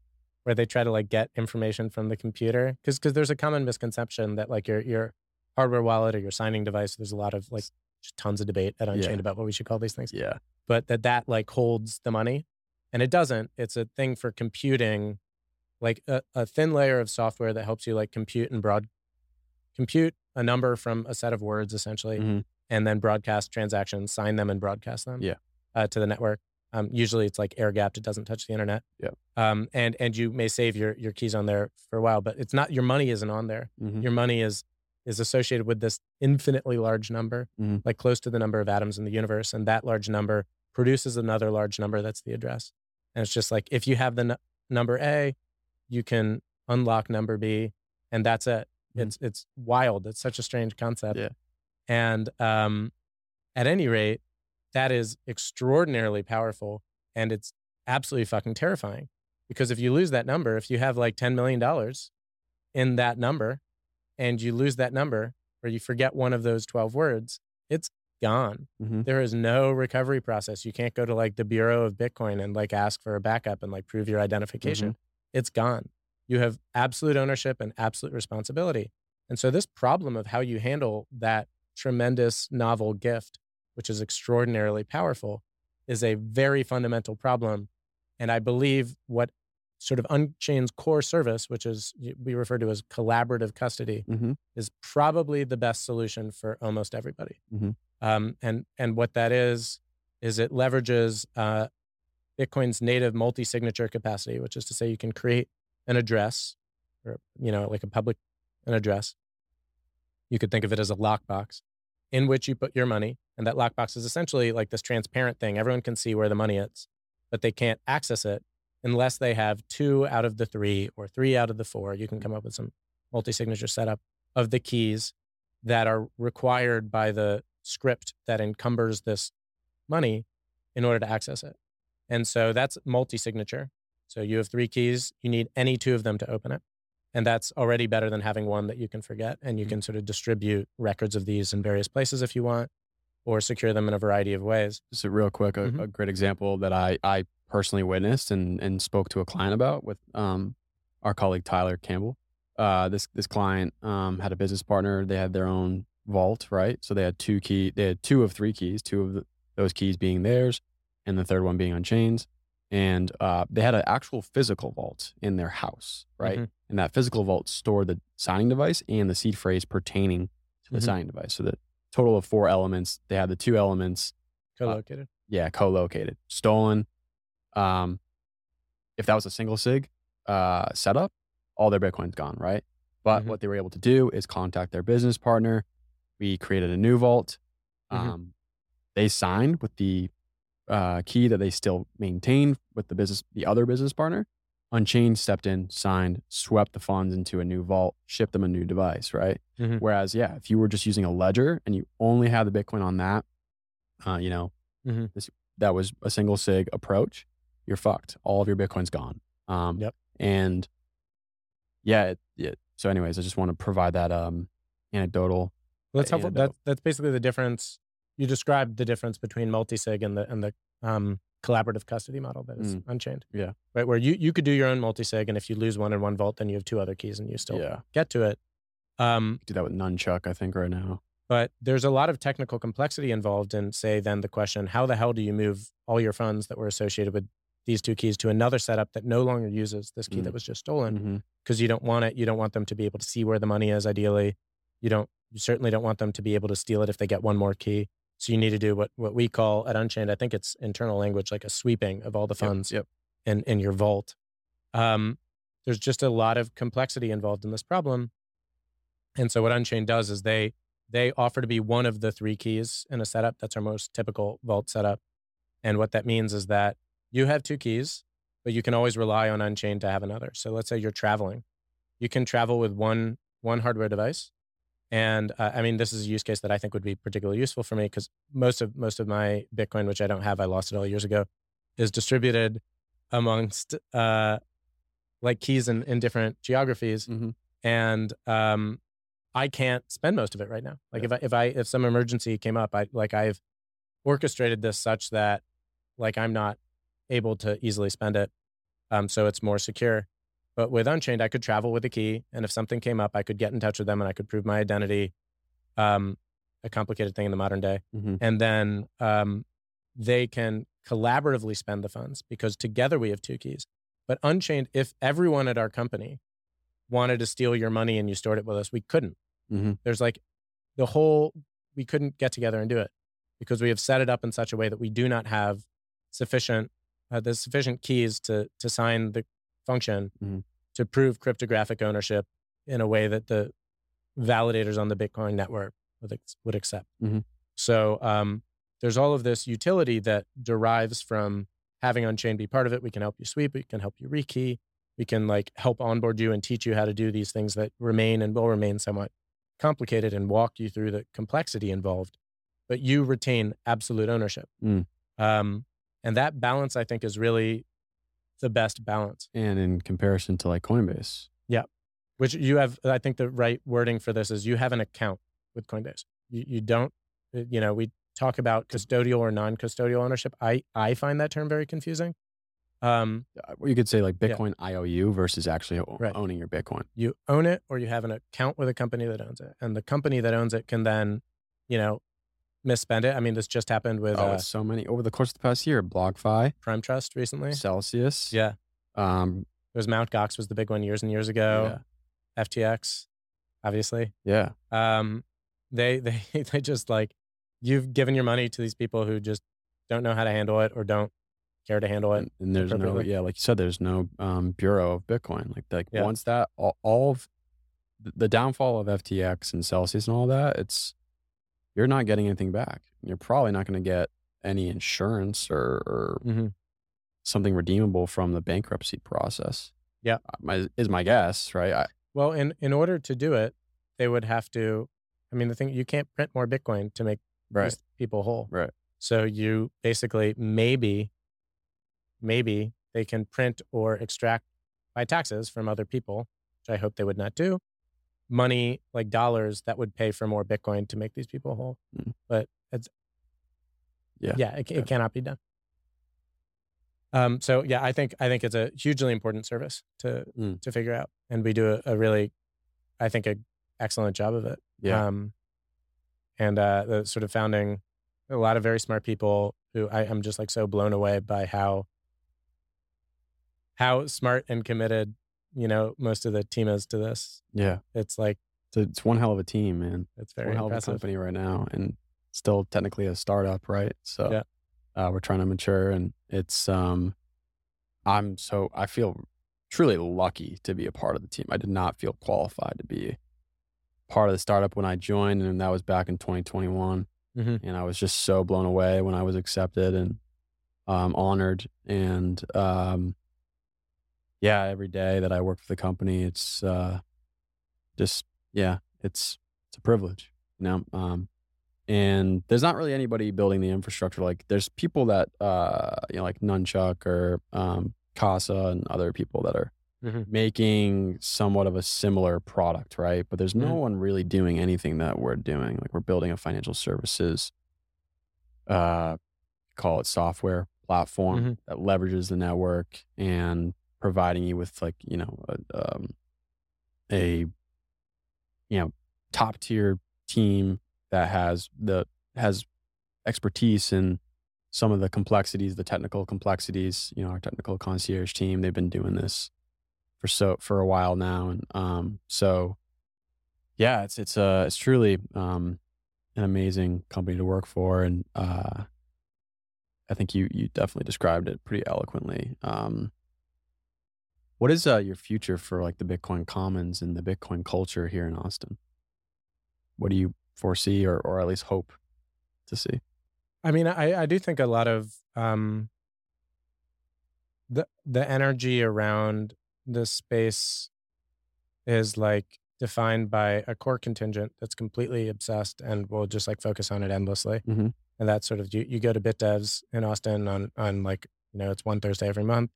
where they try to like get information from the computer because because there's a common misconception that like your your hardware wallet or your signing device there's a lot of like tons of debate at unchained yeah. about what we should call these things yeah but that that like holds the money and it doesn't it's a thing for computing like a, a thin layer of software that helps you like compute and broad compute a number from a set of words essentially mm-hmm. and then broadcast transactions sign them and broadcast them yeah uh, to the network um, usually it's like air gapped; it doesn't touch the internet. Yeah. Um, and and you may save your your keys on there for a while, but it's not your money isn't on there. Mm-hmm. Your money is is associated with this infinitely large number, mm-hmm. like close to the number of atoms in the universe, and that large number produces another large number that's the address. And it's just like if you have the n- number A, you can unlock number B, and that's it. Mm-hmm. It's it's wild. It's such a strange concept. Yeah. And um, at any rate, that is extraordinarily powerful and it's absolutely fucking terrifying because if you lose that number if you have like 10 million dollars in that number and you lose that number or you forget one of those 12 words it's gone mm-hmm. there is no recovery process you can't go to like the bureau of bitcoin and like ask for a backup and like prove your identification mm-hmm. it's gone you have absolute ownership and absolute responsibility and so this problem of how you handle that tremendous novel gift which is extraordinarily powerful, is a very fundamental problem. And I believe what sort of Unchained's core service, which is we refer to as collaborative custody, mm-hmm. is probably the best solution for almost everybody. Mm-hmm. Um, and and what that is is it leverages uh, Bitcoin's native multi-signature capacity, which is to say you can create an address, or you know, like a public an address. You could think of it as a lockbox in which you put your money. And that lockbox is essentially like this transparent thing. Everyone can see where the money is, but they can't access it unless they have two out of the three or three out of the four. You can come up with some multi signature setup of the keys that are required by the script that encumbers this money in order to access it. And so that's multi signature. So you have three keys, you need any two of them to open it. And that's already better than having one that you can forget. And you mm-hmm. can sort of distribute records of these in various places if you want, or secure them in a variety of ways. So, real quick, a, mm-hmm. a great example that I, I personally witnessed and, and spoke to a client about with um, our colleague Tyler Campbell. Uh, this this client um, had a business partner. They had their own vault, right? So they had two key. They had two of three keys. Two of the, those keys being theirs, and the third one being Unchained's and uh, they had an actual physical vault in their house, right? Mm-hmm. And that physical vault stored the signing device and the seed phrase pertaining to the mm-hmm. signing device. So the total of four elements. They had the two elements co-located. Uh, yeah, co-located, stolen. Um, if that was a single sig uh, setup, all their Bitcoin's gone, right? But mm-hmm. what they were able to do is contact their business partner. We created a new vault. Mm-hmm. Um, they signed with the uh, key that they still maintain with the business, the other business partner. Unchained stepped in, signed, swept the funds into a new vault, shipped them a new device, right? Mm-hmm. Whereas, yeah, if you were just using a ledger and you only had the Bitcoin on that, uh, you know, mm-hmm. this, that was a single sig approach, you're fucked. All of your Bitcoin's gone. Um, yep. And yeah, it, it, so anyways, I just want to provide that um, anecdotal. Well, that's helpful. That's that's basically the difference you described the difference between multi-sig and the and the um, collaborative custody model that is mm. unchained. Yeah. Right. Where you, you could do your own multi-sig and if you lose one in one vault, then you have two other keys and you still yeah. get to it. Um, do that with Nunchuk, I think, right now. But there's a lot of technical complexity involved in, say, then the question how the hell do you move all your funds that were associated with these two keys to another setup that no longer uses this key Mm. that was just stolen? Mm-hmm. Because you don't want it. You don't want them to be able to see where the money is, ideally. You don't, you certainly don't want them to be able to steal it if they get one more key. So you need to do what, what we call at Unchained, I think it's internal language, like a sweeping of all the funds Yep. in, in your vault. Um, there's just a lot of complexity involved in this problem. And so what Unchained does is they they offer to be one of the three keys in a setup. That's our most typical vault setup. And what that means is that you have two keys, but you can always rely on Unchained to have another. So let's say you're traveling. You can travel with one one hardware device. And uh, I mean, this is a use case that I think would be particularly useful for me because most of most of my Bitcoin, which I don't have, I lost it all years ago, is distributed amongst uh, like keys in, in different geographies Mm-hmm. and um, I can't spend most of it right now. Like Yeah. if I if I if some emergency came up, I like I've orchestrated this such that like I'm not able to easily spend it, um, so it's more secure. But with Unchained, I could travel with a key, and if something came up, I could get in touch with them and I could prove my identity. Um, a complicated thing in the modern day, Mm-hmm. and then um, they can collaboratively spend the funds because together we have two keys. But Unchained, if everyone at our company wanted to steal your money and you stored it with us, we couldn't. Mm-hmm. There's like the whole, we couldn't get together and do it because we have set it up in such a way that we do not have sufficient, uh, the sufficient keys to to sign the function Mhm. to prove cryptographic ownership in a way that the validators on the Bitcoin network would, ex- would accept. Mhm. So um, there's all of this utility that derives from having Unchained be part of it. We can help you sweep. We can help you rekey. We can like help onboard you and teach you how to do these things that remain and will remain somewhat complicated and walk you through the complexity involved. But you retain absolute ownership. Mm. Um, and that balance, I think, is really the best balance. And in comparison to like Coinbase, Yeah. which you have i think the right wording for this is you have an account with coinbase you, you don't uh, you know we talk about custodial or non-custodial ownership i i find that term very confusing um you could say like Yeah. Bitcoin IOU versus actually Right. owning your Bitcoin. you own it or you have an account with a company that owns it and the company that owns it can then you know misspend it i mean this just happened with oh, uh, so many over the course of the past year. BlockFi, prime trust recently Celsius. yeah Um. it was mount gox was the big one years and years ago Yeah. ftx obviously Yeah. um they <laughs> they they just like you've given your money to these people who just don't know how to handle it or don't care to handle it And, and there's no, yeah, like you said, there's no um, bureau of Bitcoin. Like, like Yeah. once that all, all of the downfall of FTX and Celsius and all that, it's you're not getting anything back. You're probably not going to get any insurance or, or mm-hmm. something redeemable from the bankruptcy process. Yeah. Uh, my, is my guess, right? I, well in in order to do it they would have to i mean the thing you can't print more bitcoin to make right, people whole right. so you basically maybe maybe they can print or extract by taxes from other people which i hope they would not do money like dollars that would pay for more bitcoin to make these people whole Mm. but it's Yeah. yeah it, Yeah. it cannot be done um so yeah i think i think it's a hugely important service to Mm. to figure out and we do a, a really i think a excellent job of it Yeah. um and uh the sort of founding a lot of very smart people who I, i'm just like so blown away by how how smart and committed you know most of the team is to this yeah. it's like It's, a, it's one hell of a team, man. it's very one hell impressive of a company right now, and still technically a startup, right? So Yeah. uh, we're trying to mature, and it's um, I'm so I feel truly lucky to be a part of the team. I did not feel qualified to be part of the startup when I joined, and that was back in 2021, Mhm. and I was just so blown away when I was accepted and um, honored, and um, yeah, every day that I work for the company, it's uh, just yeah, it's it's a privilege, you know. Um, and there's not really anybody building the infrastructure. Like there's people that uh, you know, like Nunchuk or um, Casa and other people that are Mhm. making somewhat of a similar product, right? But there's no Mhm. one really doing anything that we're doing. Like we're building a financial services, uh, call it software platform Mhm. that leverages the network and providing you with like you know a, um, a you know top tier team that has the has expertise in some of the complexities, the technical complexities. You know, our technical concierge team, they've been doing this for so for a while now, and um, so yeah, it's it's uh it's truly um an amazing company to work for, and uh, I think you you definitely described it pretty eloquently. Um, what is uh, your future for like the Bitcoin Commons and the Bitcoin culture here in Austin? What do you foresee, or or at least hope to see? I mean, I I do think a lot of um, the the energy around this space is like defined by a core contingent that's completely obsessed and will just like focus on it endlessly. Mm-hmm. And that's sort of you, you go to BitDevs in Austin on on like, you know, it's one Thursday every month.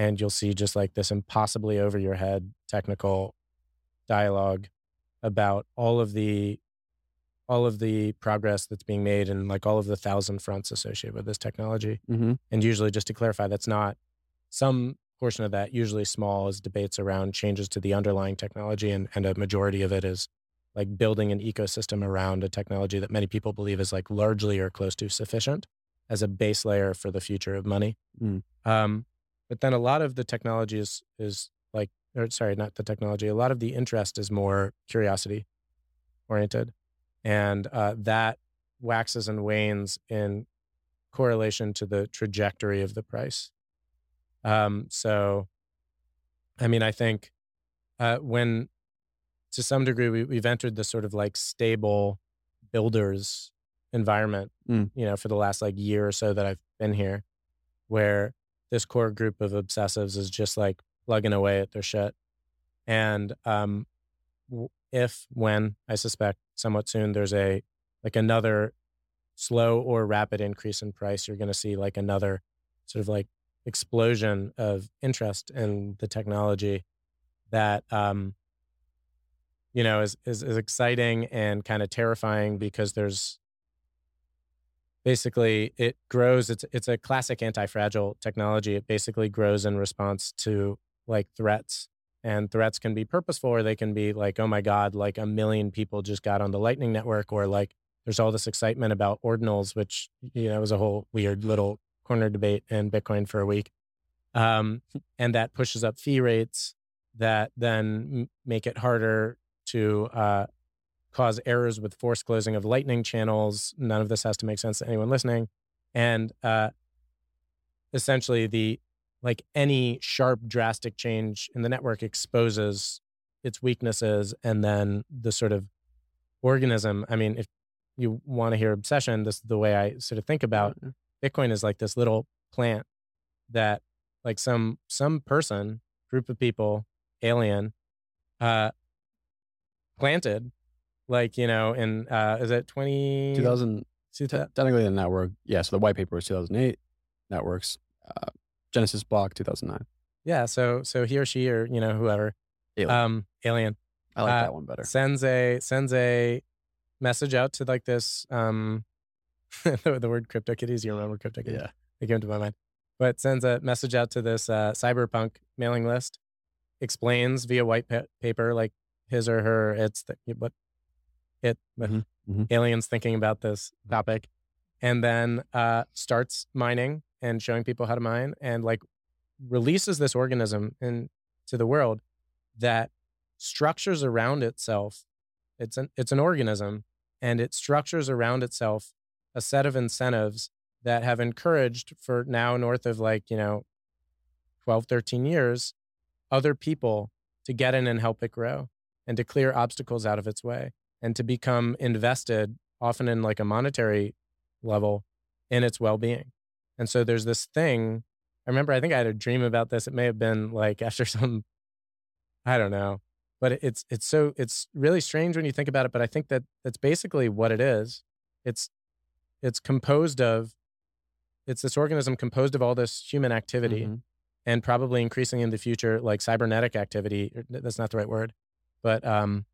And you'll see just like this impossibly over your head technical dialogue about all of the all of the progress that's being made and like all of the thousand fronts associated with this technology. Mm-hmm. And usually, just to clarify, that's not some portion of that, usually small, is debates around changes to the underlying technology, and, and a majority of it is like building an ecosystem around a technology that many people believe is like largely or close to sufficient as a base layer for the future of money. Mm. Um, but then a lot of the technology is is like, or sorry, not the technology. A lot of the interest is more curiosity oriented, and uh, that waxes and wanes in correlation to the trajectory of the price. Um, so, I mean, I think uh, when to some degree we, we've entered this sort of like stable builders environment, Mm. you know, for the last like year or so that I've been here, where this core group of obsessives is just like plugging away at their shit. And um, if, when, I suspect somewhat soon, there's a like another slow or rapid increase in price, you're going to see like another sort of like explosion of interest in the technology that um, you know is, is is exciting and kind of terrifying because there's basically it grows it's it's a classic anti-fragile technology it basically grows in response to like threats and threats can be purposeful or they can be like oh my god like a million people just got on the lightning network or like there's all this excitement about ordinals which you know was a whole weird little corner debate in bitcoin for a week um, and that pushes up fee rates that then make it harder to uh, cause errors with force closing of lightning channels. None of this has to make sense to anyone listening. And uh, essentially, the like any sharp, drastic change in the network exposes its weaknesses, and then the sort of organism. I mean, if you want to hear obsession, this is the way I sort of think about Bitcoin is like this little plant that like some some person, group of people, alien, uh, planted, like you know, in uh, is it twenty 2000, technically the network. Yeah, so the white paper was 2008. Networks, uh, Genesis block 2009. Yeah, so so he or she or you know whoever, Alien. um, alien I like uh, that one better. sends a sends a message out to like this um, <laughs> the, the word CryptoKitties. You remember crypto CryptoKitties? Yeah. they came to my mind. But sends a message out to this uh, cypherpunk mailing list, explains via white pa- paper like his or her it's the, what it Mhm, mhm. aliens thinking about this topic, and then uh, starts mining and showing people how to mine and like releases this organism into the world that structures around itself. It's an it's an organism and it structures around itself a set of incentives that have encouraged for now north of like, you know, 12, 13 years, other people to get in and help it grow and to clear obstacles out of its way and to become invested, often in like a monetary level, in its well being. And so there's this thing. I remember, I think I had a dream about this. It may have been like <laughs> after some, I don't know, but it's it's so it's really strange when you think about it. But I think that that's basically what it is. It's it's composed of it's this organism composed of all this human activity Mhm. and probably increasing in the future like cybernetic activity that's not the right word but um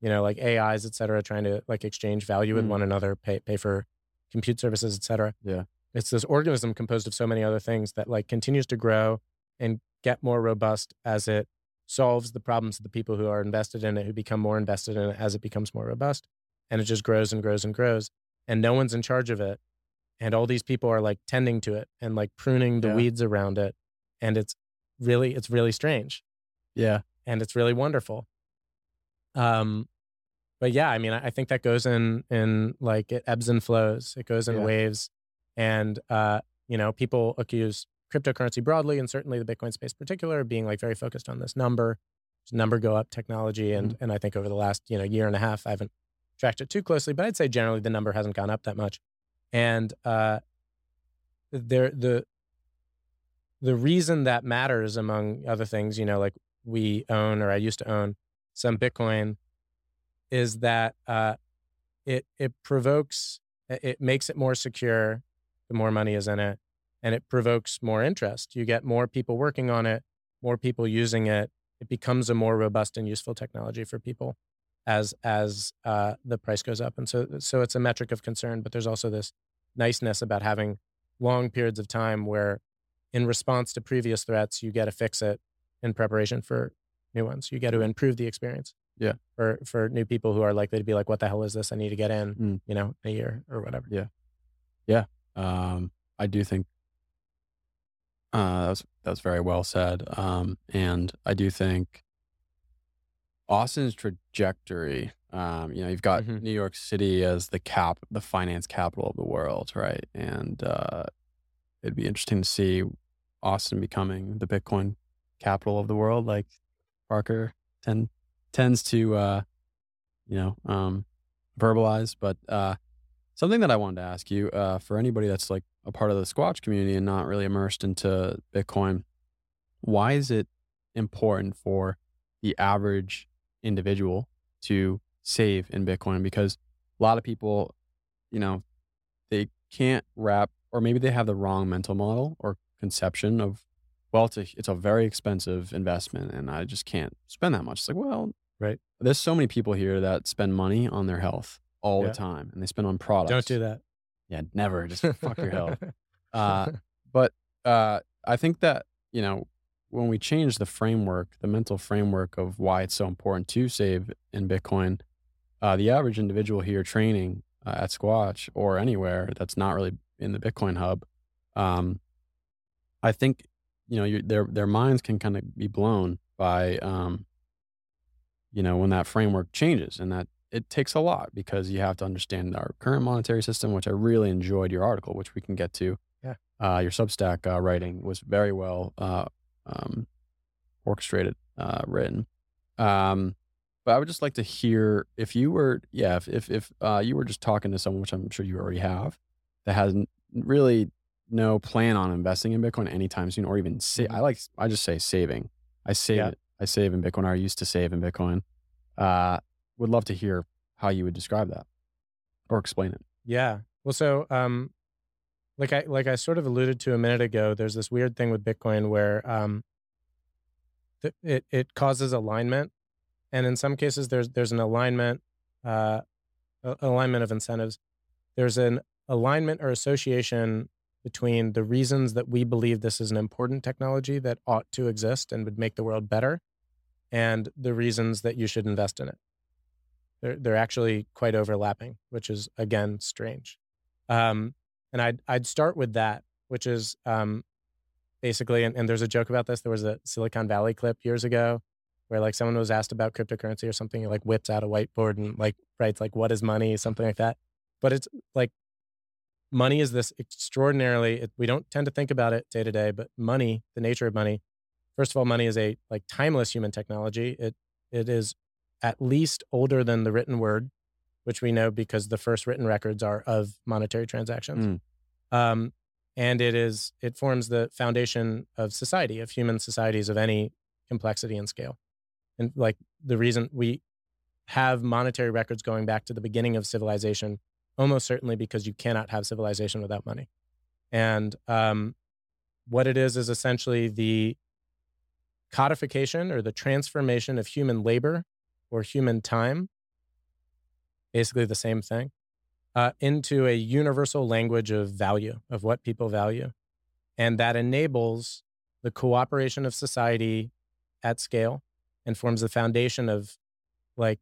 you know like ais et cetera trying to like exchange value with Mm. one another pay, pay for compute services et cetera Yeah. it's this organism composed of so many other things that like continues to grow and get more robust as it solves the problems of the people who are invested in it who become more invested in it as it becomes more robust and it just grows and grows and grows and no one's in charge of it and all these people are like tending to it and like pruning the Yeah. weeds around it and it's really it's really strange Yeah. and it's really wonderful um but yeah i mean i I think that goes in in like it ebbs and flows it goes in Yeah. waves and uh you know people accuse cryptocurrency broadly and certainly the bitcoin space particular being like very focused on this number. Number go up technology and and i think over the last you know year and a half i haven't tracked it too closely but i'd say generally the number hasn't gone up that much. And uh there the the reason that matters among other things you know like we own or i used to own some bitcoin is that uh it it provokes it makes it more secure the more money is in it and it provokes more interest. You get more people working on it more people using it. It becomes a more robust and useful technology for people as as uh, the price goes up. And so so it's a metric of concern but there's also this niceness about having long periods of time where in response to previous threats you get to fix it in preparation for new ones you get to improve the experience Yeah. for for new people who are likely to be like what the hell is this i need to get in Mm. you know a year or whatever Yeah. Yeah. Um, I do think uh, that was that was very well said. Um, and I do think Austin's trajectory. Um, you know, you've got Mhm. New York City as the cap, the finance capital of the world, right? And uh, it'd be interesting to see Austin becoming the Bitcoin capital of the world, like Parker tend, tends to, uh, you know, um, verbalize. But uh, something that I wanted to ask you uh, for anybody that's like a part of the Squatch community and not really immersed into Bitcoin, why is it important for the average individual to save in Bitcoin? Because a lot of people, you know, they can't wrap, or maybe they have the wrong mental model or conception of, well, it's a it's a very expensive investment, and I just can't spend that much. It's like, well, Right. There's so many people here that spend money on their health all Yeah. the time, and they spend on products. don't do that Yeah, never. Just fuck your health. <laughs> Uh, but uh, I think that you know when we change the framework, the mental framework of why it's so important to save in Bitcoin, uh, the average individual here training uh, at Squatch or anywhere that's not really in the Bitcoin hub, um, I think you know their their minds can kind of be blown by um, you know when that framework changes and that it takes a lot because you have to understand our current monetary system, which I really enjoyed your article, which we can get to. Yeah. Uh, your Substack uh, writing was very well uh, um, orchestrated, uh, written. Um, but I would just like to hear if you were, yeah, if if, if uh, you were just talking to someone, which I'm sure you already have, that hasn't really no plan on investing in Bitcoin anytime soon, or even sa- Mhm. I like I just say saving. I save Yeah. it. I save in Bitcoin. Or I used to save in Bitcoin. Uh, would love to hear how you would describe that or explain it. Yeah. Well, so um, like I like I sort of alluded to a minute ago, there's this weird thing with Bitcoin where um, th- it it causes alignment, and in some cases there's there's an alignment, uh, alignment of incentives. There's an alignment or association between the reasons that we believe this is an important technology that ought to exist and would make the world better, and the reasons that you should invest in it. They're they're actually quite overlapping, which is again strange. Um, and I'd I'd start with that, which is um, basically, and, and there's a joke about this. There was a Silicon Valley clip years ago where like someone was asked about cryptocurrency or something, and like whips out a whiteboard and like writes like "What is money?" something like that. But it's like money is this extraordinarily. It, we don't tend to think about it day to day, but money, the nature of money. First of all, money is a like timeless human technology. It it is at least older than the written word, which we know because the first written records are of monetary transactions. Um, and it is it forms the foundation of society, of human societies of any complexity and scale. And like the reason we have monetary records going back to the beginning of civilization, almost certainly because you cannot have civilization without money. And um, what it is is essentially the codification or the transformation of human labor or human time, basically the same thing, uh, into a universal language of value, of what people value. And that enables the cooperation of society at scale and forms the foundation of like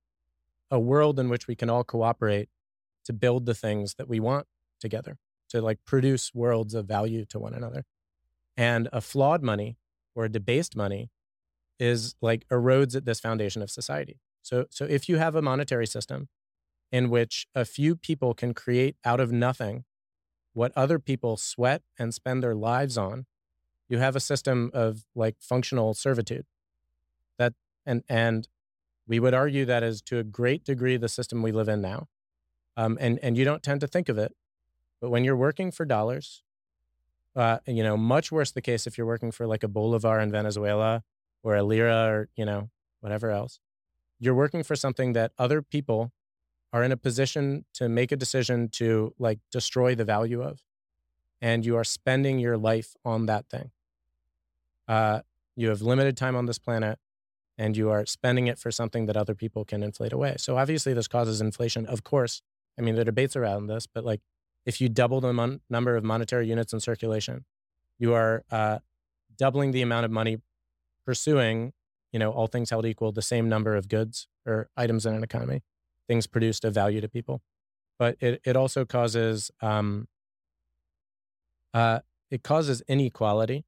a world in which we can all cooperate to build the things that we want together, to like produce worlds of value to one another. And a flawed money or a debased money is like erodes at this foundation of society. So, so if you have a monetary system in which a few people can create out of nothing what other people sweat and spend their lives on, you have a system of like functional servitude. That and and we would argue that is to a great degree the system we live in now. Um, and and you don't tend to think of it, but when you're working for dollars, uh, you know, much worse the case if you're working for like a bolivar in Venezuela or a lira or you know whatever else. You're working for something that other people are in a position to make a decision to like destroy the value of, and you are spending your life on that thing. Uh, you have limited time on this planet, and you are spending it for something that other people can inflate away. So obviously, this causes inflation. Of course, I mean the debates around this, but like if you double the mon- number of monetary units in circulation, you are uh, doubling the amount of money pursuing, you know, all things held equal, the same number of goods or items in an economy things produced of value to people. But it, it also causes um, uh, it causes inequality.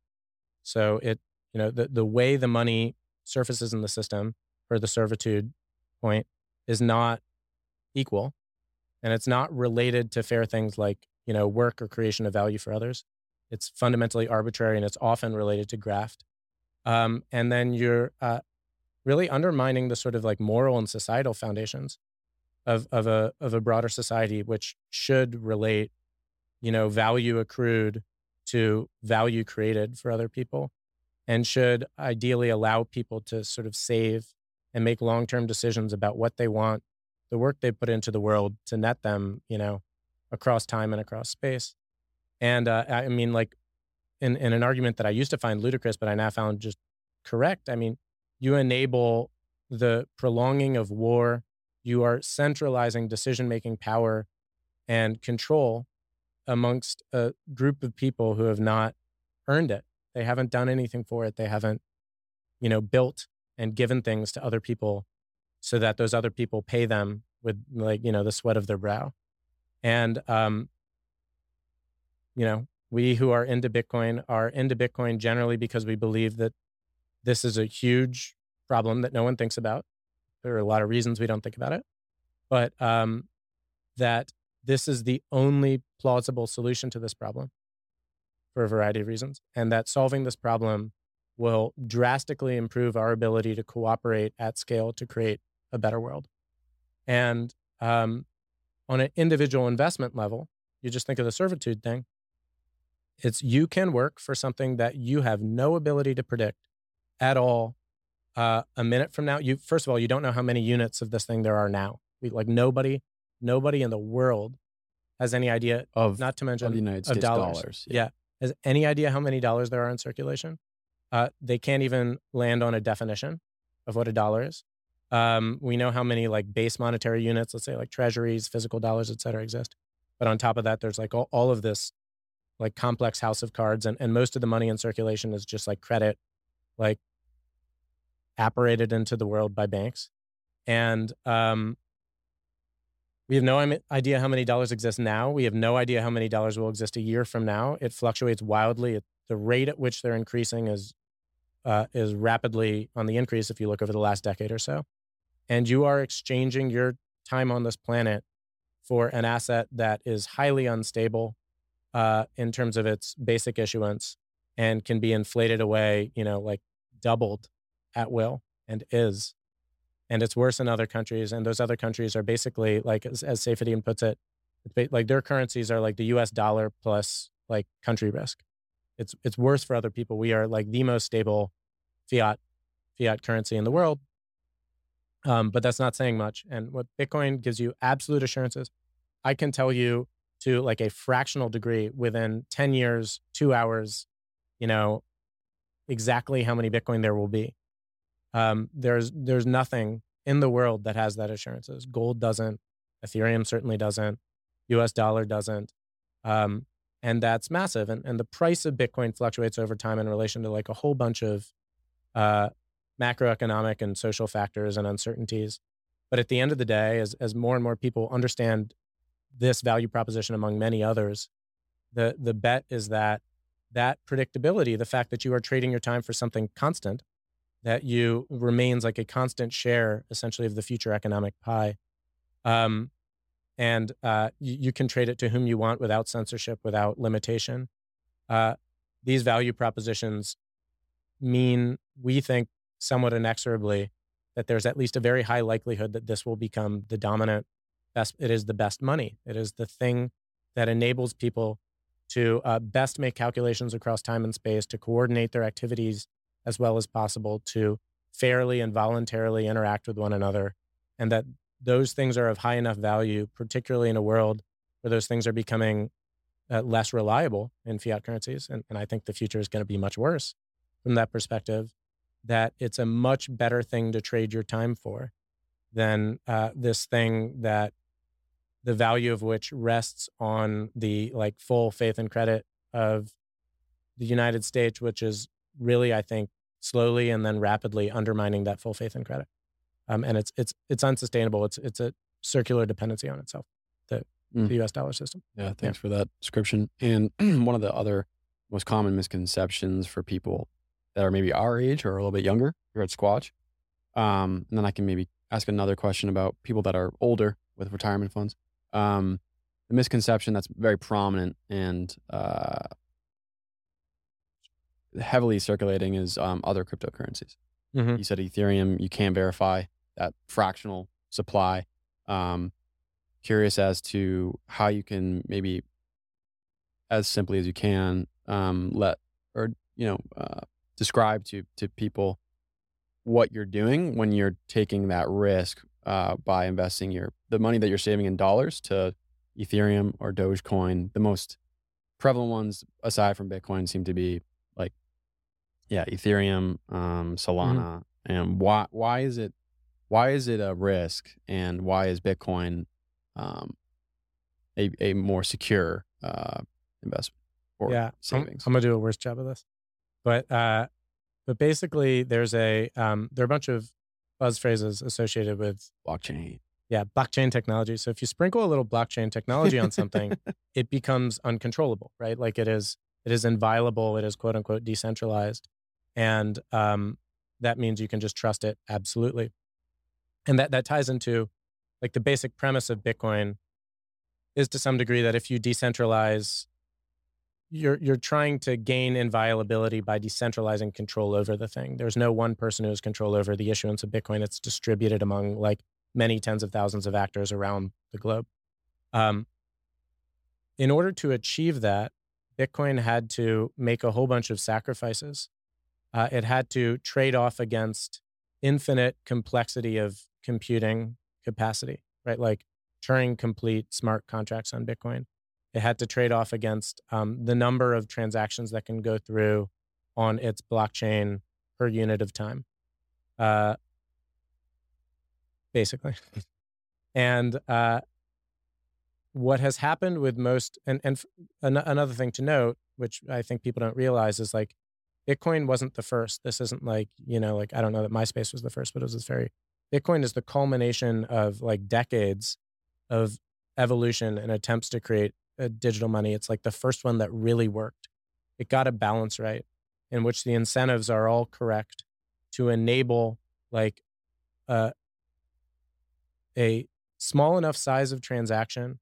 So it you know the the way the money surfaces in the system for the servitude point is not equal, and it's not related to fair things like you know work or creation of value for others. It's fundamentally arbitrary, and it's often related to graft. Um, and then you're uh, really undermining the sort of like moral and societal foundations of of a of a broader society which should relate you know value accrued to value created for other people and should ideally allow people to sort of save and make long-term decisions about what they want the work they put into the world to net them you know across time and across space and uh, i mean like in, in an argument that i used to find ludicrous but i now found just correct i mean you enable the prolonging of war you are centralizing decision making power and control amongst a group of people who have not earned it. They haven't done anything for it. They haven't, you know, built and given things to other people so that those other people pay them with like, you know, the sweat of their brow. And um, you know, we who are into Bitcoin are into Bitcoin generally because we believe that this is a huge problem that no one thinks about. There are a lot of reasons we don't think about it, but um, that this is the only plausible solution to this problem for a variety of reasons, and that solving this problem will drastically improve our ability to cooperate at scale to create a better world. And um, on an individual investment level, you just think of the servitude thing. It's you can work for something that you have no ability to predict at all uh, a minute from now, you first of all, you don't know how many units of this thing there are now. We, like nobody, nobody in the world has any idea of not to mention of United States dollars. dollars. Yeah. has any idea how many dollars there are in circulation. Uh, they can't even land on a definition of what a dollar is. Um, we know how many like base monetary units, let's say like treasuries, physical dollars, et cetera, exist. But on top of that, there's like all, all of this like complex house of cards, and, and most of the money in circulation is just like credit, like apparated into the world by banks. And um, we have no idea how many dollars exist now. We have no idea how many dollars will exist a year from now. It fluctuates wildly. The rate at which they're increasing is uh, is rapidly on the increase if you look over the last decade or so. And you are exchanging your time on this planet for an asset that is highly unstable uh, in terms of its basic issuance and can be inflated away, you know, like doubled at will and is. And it's worse in other countries. And those other countries are basically like, as, as Saifedean puts it, like their currencies are like the US dollar plus like country risk. It's, it's worse for other people. We are like the most stable fiat, fiat currency in the world. Um, but that's not saying much. And what Bitcoin gives you absolute assurances, I can tell you to like a fractional degree within 10 years, two hours, you know, exactly how many Bitcoin there will be. Um, there's there's nothing in the world that has that assurances. Gold doesn't. Ethereum certainly doesn't. U.S. dollar doesn't. Um, and that's massive. And and the price of Bitcoin fluctuates over time in relation to like a whole bunch of uh, macroeconomic and social factors and uncertainties. But at the end of the day, as, as more and more people understand this value proposition among many others, the, the bet is that that predictability, the fact that you are trading your time for something constant, that you remains like a constant share essentially of the future economic pie. Um, and uh, you, you, can trade it to whom you want without censorship, without limitation. Uh, these value propositions mean, we think, somewhat inexorably that there's at least a very high likelihood that this will become the dominant best. It is the best money. It is the thing that enables people to uh, best make calculations across time and space, to coordinate their activities as well as possible, to fairly and voluntarily interact with one another, and that those things are of high enough value, particularly in a world where those things are becoming uh, less reliable in fiat currencies. And, and I think the future is going to be much worse from that perspective, that it's a much better thing to trade your time for than uh, this thing that the value of which rests on the like full faith and credit of the United States, which is really, I think, slowly and then rapidly undermining that full faith and credit. Um, and it's it's it's unsustainable. It's it's a circular dependency on itself. The mm. the U.S. dollar system. Yeah, thanks yeah. for that description. And <clears throat> one of the other most common misconceptions for people that are maybe our age or a little bit younger here at Squatch, um, and then I can maybe ask another question about people that are older with retirement funds. Um, the misconception that's very prominent and uh, heavily circulating is um, other cryptocurrencies. Mm-hmm. You said Ethereum, you can't verify that fractional supply. Um, curious as to how you can maybe, as simply as you can, um, let or you know uh, describe to to people what you're doing when you're taking that risk uh, by investing your the money that you're saving in dollars to Ethereum or Dogecoin. The most prevalent ones, aside from Bitcoin, seem to be like, yeah, Ethereum, um, mm-hmm. Solana, mm-hmm. and why why is it why is it a risk and why is Bitcoin um, a, a more secure uh, investment or yeah, savings? I'm, I'm, gonna do a worse job of this, but uh, but basically there's a um, there are a bunch of buzz phrases associated with blockchain. Yeah, blockchain technology. So if you sprinkle a little blockchain technology on something, <laughs> it becomes uncontrollable, right? Like it is it is inviolable. It is quote unquote decentralized, and um, that means you can just trust it absolutely and that that ties into like the basic premise of bitcoin is to some degree that if you decentralize you're you're trying to gain inviolability by decentralizing control over the thing there's no one person who has control over the issuance of bitcoin it's distributed among like many tens of thousands of actors around the globe um, in order to achieve that bitcoin had to make a whole bunch of sacrifices uh, it had to trade off against infinite complexity of computing capacity, right? Like Turing complete smart contracts on Bitcoin. It had to trade off against um, the number of transactions that can go through on its blockchain per unit of time, uh, basically. <laughs> and uh, what has happened with most, and, and an- another thing to note, which I think people don't realize, is like Bitcoin wasn't the first. This isn't like, you know, like I don't know that MySpace was the first, but it was this very Bitcoin is the culmination of like decades of evolution and attempts to create digital money. It's like the first one that really worked. It got a balance right in which the incentives are all correct to enable like a, a small enough size of transaction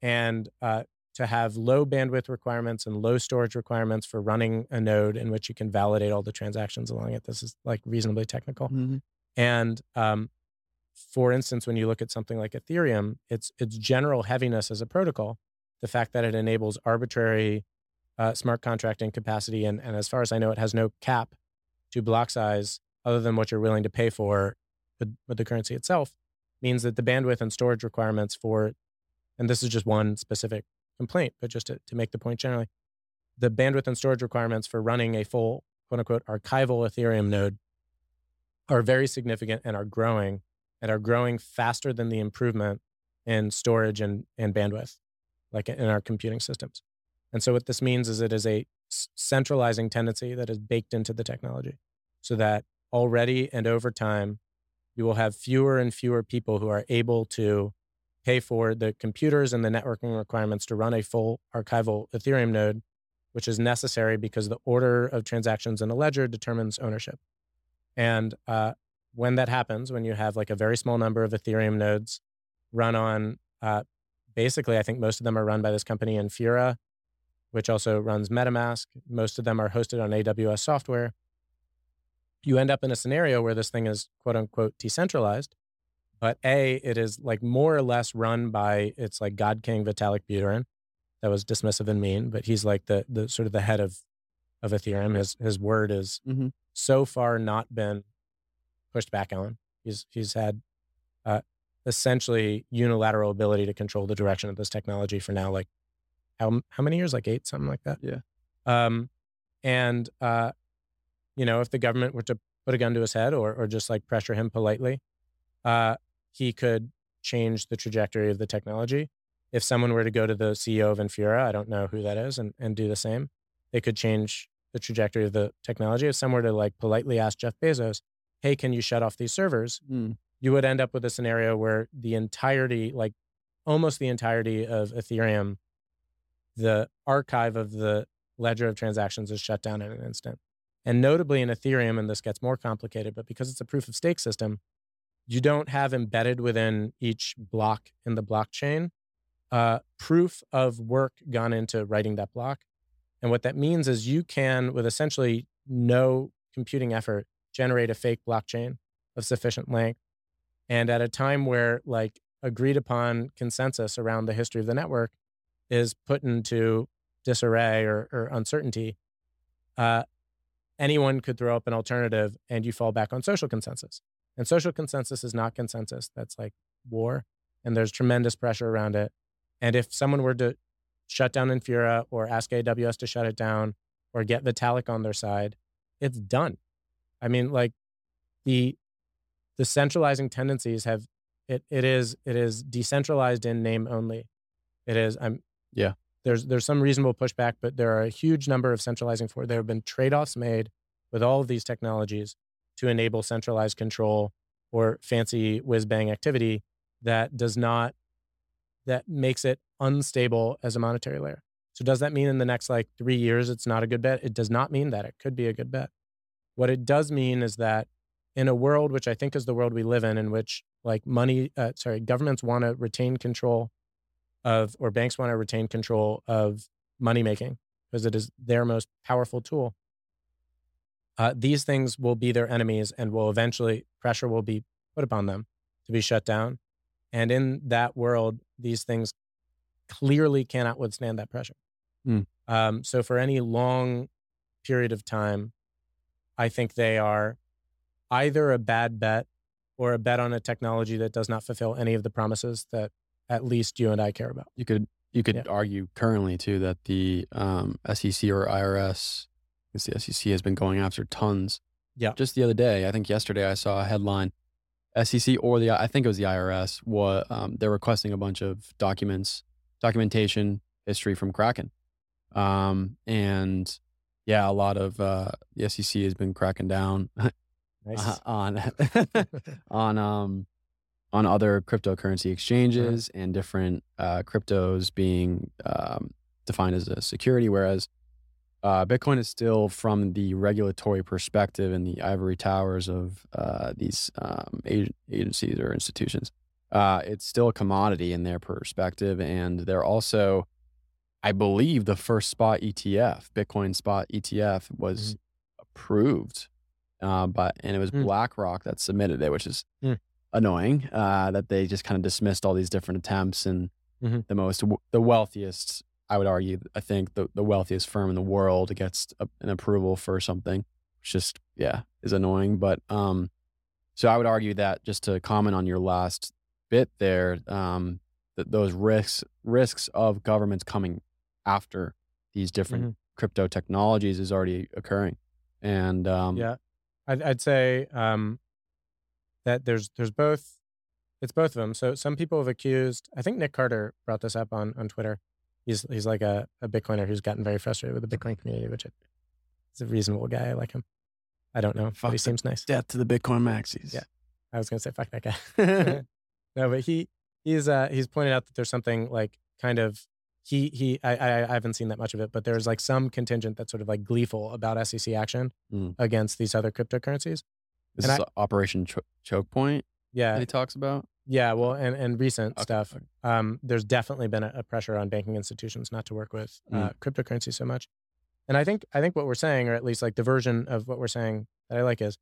and uh, to have low bandwidth requirements and low storage requirements for running a node in which you can validate all the transactions along it. This is like reasonably technical. Mm-hmm. And um, for instance, when you look at something like Ethereum, its its general heaviness as a protocol, the fact that it enables arbitrary uh, smart contracting capacity, and, and as far as I know, it has no cap to block size other than what you're willing to pay for with, with the currency itself, means that the bandwidth and storage requirements for, and this is just one specific complaint, but just to, to make the point generally, the bandwidth and storage requirements for running a full quote unquote archival Ethereum node are very significant and are growing and are growing faster than the improvement in storage and, and bandwidth, like in our computing systems. And so what this means is it is a centralizing tendency that is baked into the technology so that already and over time, you will have fewer and fewer people who are able to pay for the computers and the networking requirements to run a full archival Ethereum node, which is necessary because the order of transactions in a ledger determines ownership. And uh, when that happens, when you have like a very small number of Ethereum nodes run on, uh, basically, I think most of them are run by this company Infura, which also runs MetaMask. Most of them are hosted on AWS software. You end up in a scenario where this thing is quote unquote decentralized, but A, it is like more or less run by its like God King Vitalik Buterin. That was dismissive and mean, but he's like the the sort of the head of of Ethereum. His his word is mm-hmm. so far not been pushed back on. He's he's had uh, essentially unilateral ability to control the direction of this technology for now like how how many years? Like eight, something like that. Yeah. Um, and uh, you know, if the government were to put a gun to his head or or just like pressure him politely, uh, he could change the trajectory of the technology. If someone were to go to the CEO of Infura, I don't know who that is, and and do the same, they could change the trajectory of the technology. If someone were to like politely ask Jeff Bezos, "Hey, can you shut off these servers?" Mm. You would end up with a scenario where the entirety, like almost the entirety of Ethereum the archive of the ledger of transactions is shut down in an instant. And notably in Ethereum, and this gets more complicated, but because it's a proof of stake system, you don't have embedded within each block in the blockchain uh, proof of work gone into writing that block. And what that means is you can, with essentially no computing effort, generate a fake blockchain of sufficient length. And at a time where, like, agreed upon consensus around the history of the network is put into disarray or, or uncertainty, uh, anyone could throw up an alternative and you fall back on social consensus. And social consensus is not consensus. That's like war. And there's tremendous pressure around it. And if someone were to shut down Infura or ask AWS to shut it down or get Vitalik on their side, it's done. I mean, like the the centralizing tendencies have it it is it is decentralized in name only. It is I'm yeah. There's there's some reasonable pushback, but there are a huge number of centralizing for. There have been trade-offs made with all of these technologies to enable centralized control or fancy whiz bang activity that does not that makes it unstable as a monetary layer. So does that mean in the next like 3 years it's not a good bet? It does not mean that. It could be a good bet. What it does mean is that in a world which I think is the world we live in in which like money uh, sorry, governments want to retain control of, or banks want to retain control of money making because it is their most powerful tool. Uh, these things will be their enemies and will eventually, pressure will be put upon them to be shut down. And in that world, these things clearly cannot withstand that pressure. Mm. Um, so, for any long period of time, I think they are either a bad bet or a bet on a technology that does not fulfill any of the promises that at least you and I care about. You could you could yeah. argue currently too that the um, SEC or IRS, because the SEC has been going after tons. Yeah. Just the other day, I think yesterday, I saw a headline. SEC or the I think it was the IRS. What um, they're requesting a bunch of documents, documentation, history from Kraken, um, and yeah, a lot of uh, the SEC has been cracking down <laughs> nice. <laughs> on <laughs> on um on other cryptocurrency exchanges and different uh, cryptos being um, defined as a security, whereas uh, Bitcoin is still from the regulatory perspective and the ivory towers of uh, these um, agencies or institutions. Uh, it's still a commodity in their perspective, and they're also, I believe, the first spot ETF, Bitcoin spot ETF, was mm-hmm. approved, uh, but and it was mm. BlackRock that submitted it, which is mm annoying uh, that they just kind of dismissed all these different attempts and mm-hmm. the most the wealthiest i would argue i think the, the wealthiest firm in the world gets a, an approval for something which just yeah is annoying but um so i would argue that just to comment on your last bit there um that those risks risks of governments coming after these different mm-hmm. crypto technologies is already occurring and um yeah i'd, I'd say um that there's there's both it's both of them. So some people have accused. I think Nick Carter brought this up on on Twitter. He's he's like a, a Bitcoiner who's gotten very frustrated with the Bitcoin community, which is a reasonable guy. I like him. I don't know, Fuck but he seems nice. Death to the Bitcoin maxis. Yeah. I was going to say fuck that guy. <laughs> <laughs> no, but he he's uh he's pointed out that there's something like kind of he he I, I I haven't seen that much of it, but there's like some contingent that's sort of like gleeful about SEC action Mm. against these other cryptocurrencies. This And is Operation Cho- Choke Point that Yeah, he talks about. yeah. Well, and and recent Okay, stuff. Um, there's definitely been a, a pressure on banking institutions not to work with uh, cryptocurrency so much. And I think I think what we're saying, or at least like the version of what we're saying that I like is,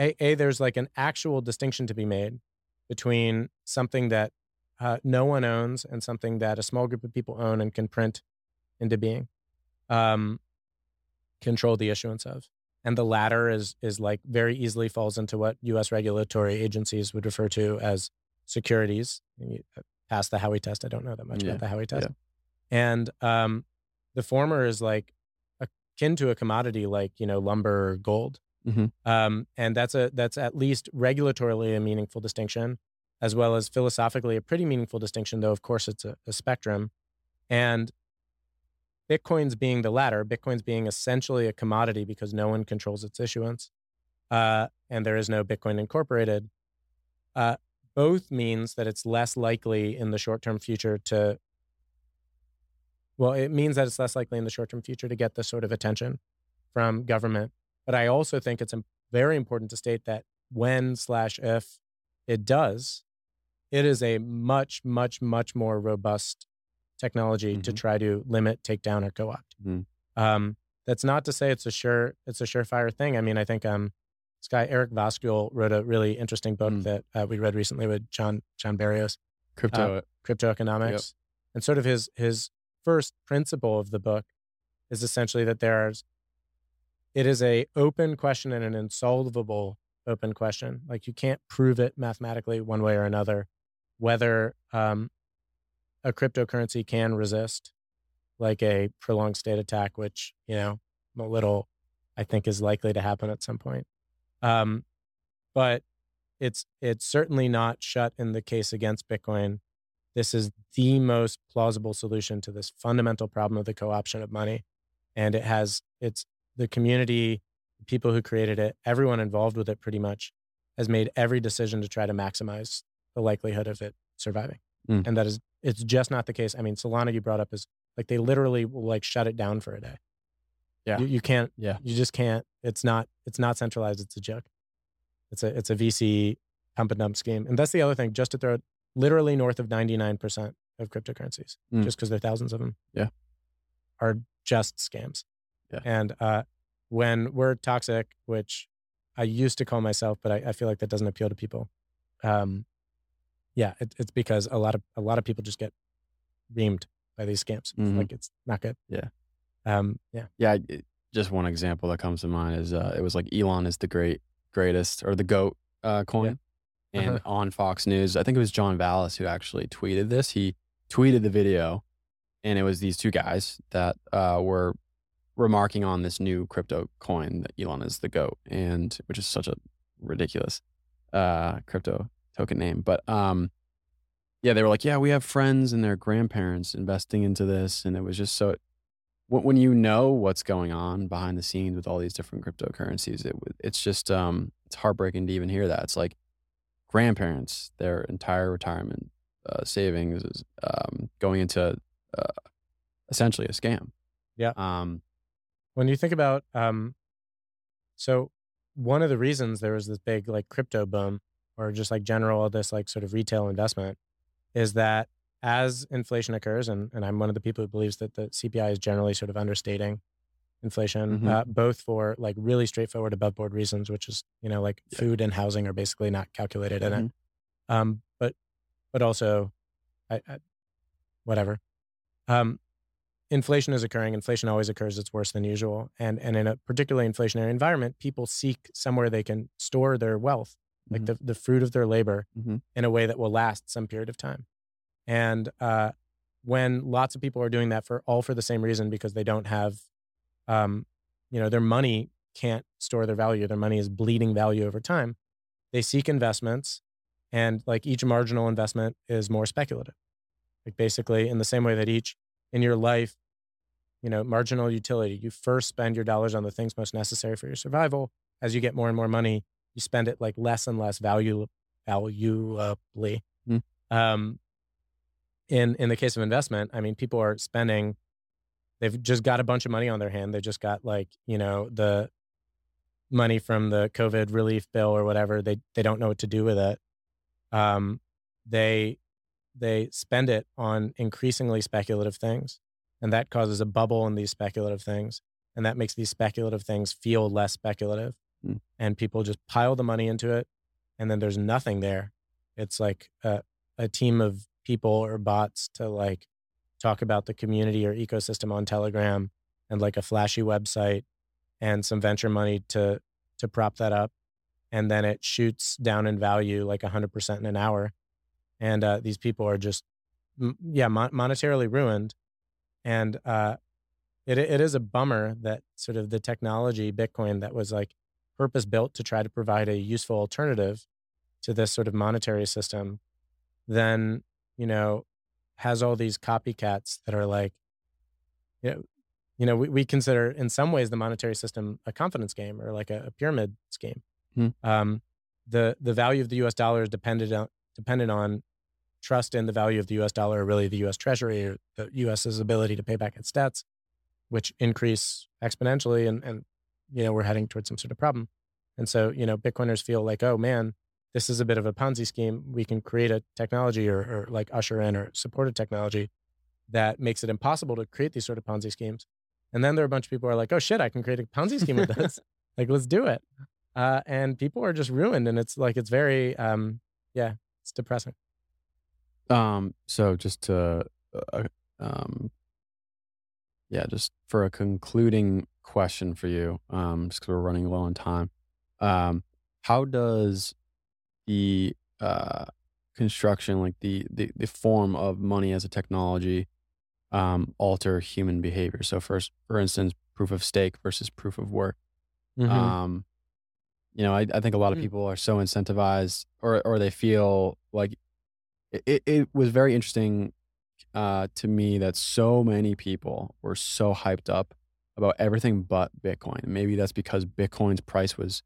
a, a there's like an actual distinction to be made between something that uh, no one owns and something that a small group of people own and can print into being, um, control the issuance of. And the latter is is like very easily falls into what U.S. regulatory agencies would refer to as securities. Uh, pass the Howey test. I don't know that much Yeah, about the Howey test. yeah. And um, the former is like akin to a commodity like you know lumber or gold. Mhm. Um, and that's a that's at least regulatorily a meaningful distinction, as well as philosophically a pretty meaningful distinction. Though of course it's a, a spectrum, and Bitcoin's being the latter. Bitcoin's being essentially a commodity because no one controls its issuance, uh, and there is no Bitcoin Incorporated. Uh, both means that it's less likely in the short term future to. Well, it means that it's less likely in the short term future to get this sort of attention from government. But I also think it's very important to state that when slash if it does, it is a much, much, much more robust technology to Mhm. try to limit, take down, or co-opt. Mhm. Um, that's not to say it's a sure it's a surefire thing. I mean, I think um, this guy Eric Voskuil wrote a really interesting book Mm. that uh, we read recently with John John Barrios, Crypto. Crypto Economics, and sort of his his first principle of the book is essentially that there's it is a open question and an insolvable open question. Like you can't prove it mathematically one way or another whether um, a cryptocurrency can resist like a prolonged state attack, which you know a little I think is likely to happen at some point. Um, but it's it's certainly not shut in the case against Bitcoin. This is the most plausible solution to this fundamental problem of the co-option of money, and it has it's the community, people who created it, everyone involved with it, pretty much has made every decision to try to maximize the likelihood of it surviving, Mm. and that is it's just not the case. I mean, Solana you brought up is like they literally will like shut it down for a day. Yeah. you, you can't yeah. you just can't. It's not. It's not centralized. It's a joke. It's a. It's a VC pump and dump scheme. And that's the other thing. Just to throw it, literally north of ninety nine percent of cryptocurrencies, Mm. just because there are thousands of them. Yeah. are just scams. Yeah. And uh, when we're toxic, which I used to call myself, but I, I feel like that doesn't appeal to people. Um, yeah, it, it's because a lot of a lot of people just get reamed by these scams. Mhm. Like it's not good. Yeah. Um, yeah. Yeah, I- just one example that comes to mind is uh, it was like Elon is the great, greatest or the goat uh, coin, and Uh-huh. on Fox News, I think it was John Vallis who actually tweeted this. He tweeted the video, and it was these two guys that uh, were remarking on this new crypto coin that Elon is the goat, and which is such a ridiculous uh, crypto token name, but um. Yeah, they were like, yeah, we have friends and their grandparents investing into this, and it was just so when you know what's going on behind the scenes with all these different cryptocurrencies, it it's just um it's heartbreaking to even hear that. It's like grandparents, their entire retirement uh, savings is um, going into uh, essentially a scam. Yeah. Um. when you think about um so one of the reasons there was this big like crypto boom or just like general this like sort of retail investment is that as inflation occurs and, and i'm one of the people who believes that the cpi is generally sort of understating inflation Mhm. uh, both for like really straightforward above board reasons which is you know like Yeah. food and housing are basically not calculated in it Mhm. um but but also I, I whatever um inflation is occurring. Inflation always occurs. It's worse than usual. And and in a particularly inflationary environment, people seek somewhere they can store their wealth, like Mhm. the, the fruit of their labor, Mhm. in a way that will last some period of time. And uh, when lots of people are doing that for all for the same reason, because they don't have, um, you know, their money can't store their value. Their money is bleeding value over time. They seek investments, and like each marginal investment is more speculative. Like basically, in the same way that each in your life, you know, marginal utility, you first spend your dollars on the things most necessary for your survival. As you get more and more money, you spend it like less and less value valuably. Mm. Um, in in the case of investment, I mean, people are spending. They've just got a bunch of money on their hand. They just got like you know the money from the COVID relief bill or whatever. They they don't know what to do with it. Um, they they spend it on increasingly speculative things, and that causes a bubble in these speculative things, and that makes these speculative things feel less speculative, Mm. and people just pile the money into it, and then there's nothing there. It's like a, a team of people or bots to like talk about the community or ecosystem on Telegram, and like a flashy website and some venture money to to prop that up and then it shoots down in value like 100% in an hour and uh, these people are just yeah mon- monetarily ruined and uh, it, it is a bummer that sort of the technology bitcoin that was like purpose built to try to provide a useful alternative to this sort of monetary system then you know has all these copycats that are like you know you know, we, we consider in some ways the monetary system a confidence game or like a, a pyramid scheme. Hmm. Um, the the value of the U.S. dollar is dependent on dependent on trust in the value of the U.S. dollar, or really the U.S. Treasury or the U.S.'s ability to pay back its debts, which increase exponentially, and and you know we're heading towards some sort of problem. And so you know, Bitcoiners feel like, oh man, this is a bit of a Ponzi scheme. We can create a technology or, or like usher in or support a technology that makes it impossible to create these sort of Ponzi schemes. And then there are a bunch of people who are like, oh shit, I can create a Ponzi scheme with this. <laughs> <laughs> like, let's do it. Uh, and people are just ruined. And it's like, it's very, um, yeah, it's depressing. Um, so just to, uh, um, yeah, just for a concluding question for you, um, just because we're running low on time, um, how does the uh, construction, like the, the the form of money as a technology, um, alter human behavior? So, first, for instance, proof of stake versus proof of work. Mhm. Um, you know, I, I think a lot of Mm. people are so incentivized, or or they feel like it, it was very interesting uh, to me that so many people were so hyped up about everything but Bitcoin. Maybe that's because Bitcoin's price was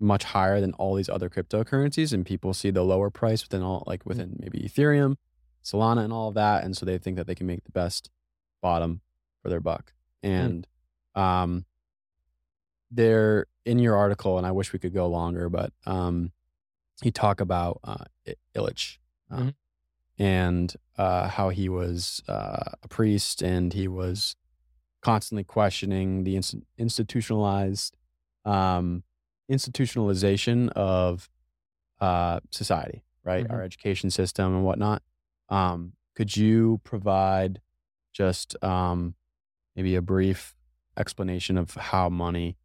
much higher than all these other cryptocurrencies, and people see the lower price within all, like within maybe Ethereum, Solana, and all of that, and so they think that they can make the best bottom for their buck. And um, there in your article, and I wish we could go longer, but um, you talk about uh, Illich uh, Mhm. And uh, how he was uh, a priest and he was constantly questioning the inst- institutionalized um, institutionalization of uh, society, right? Our education system and whatnot. Um, could you provide just um, maybe a brief explanation of how money,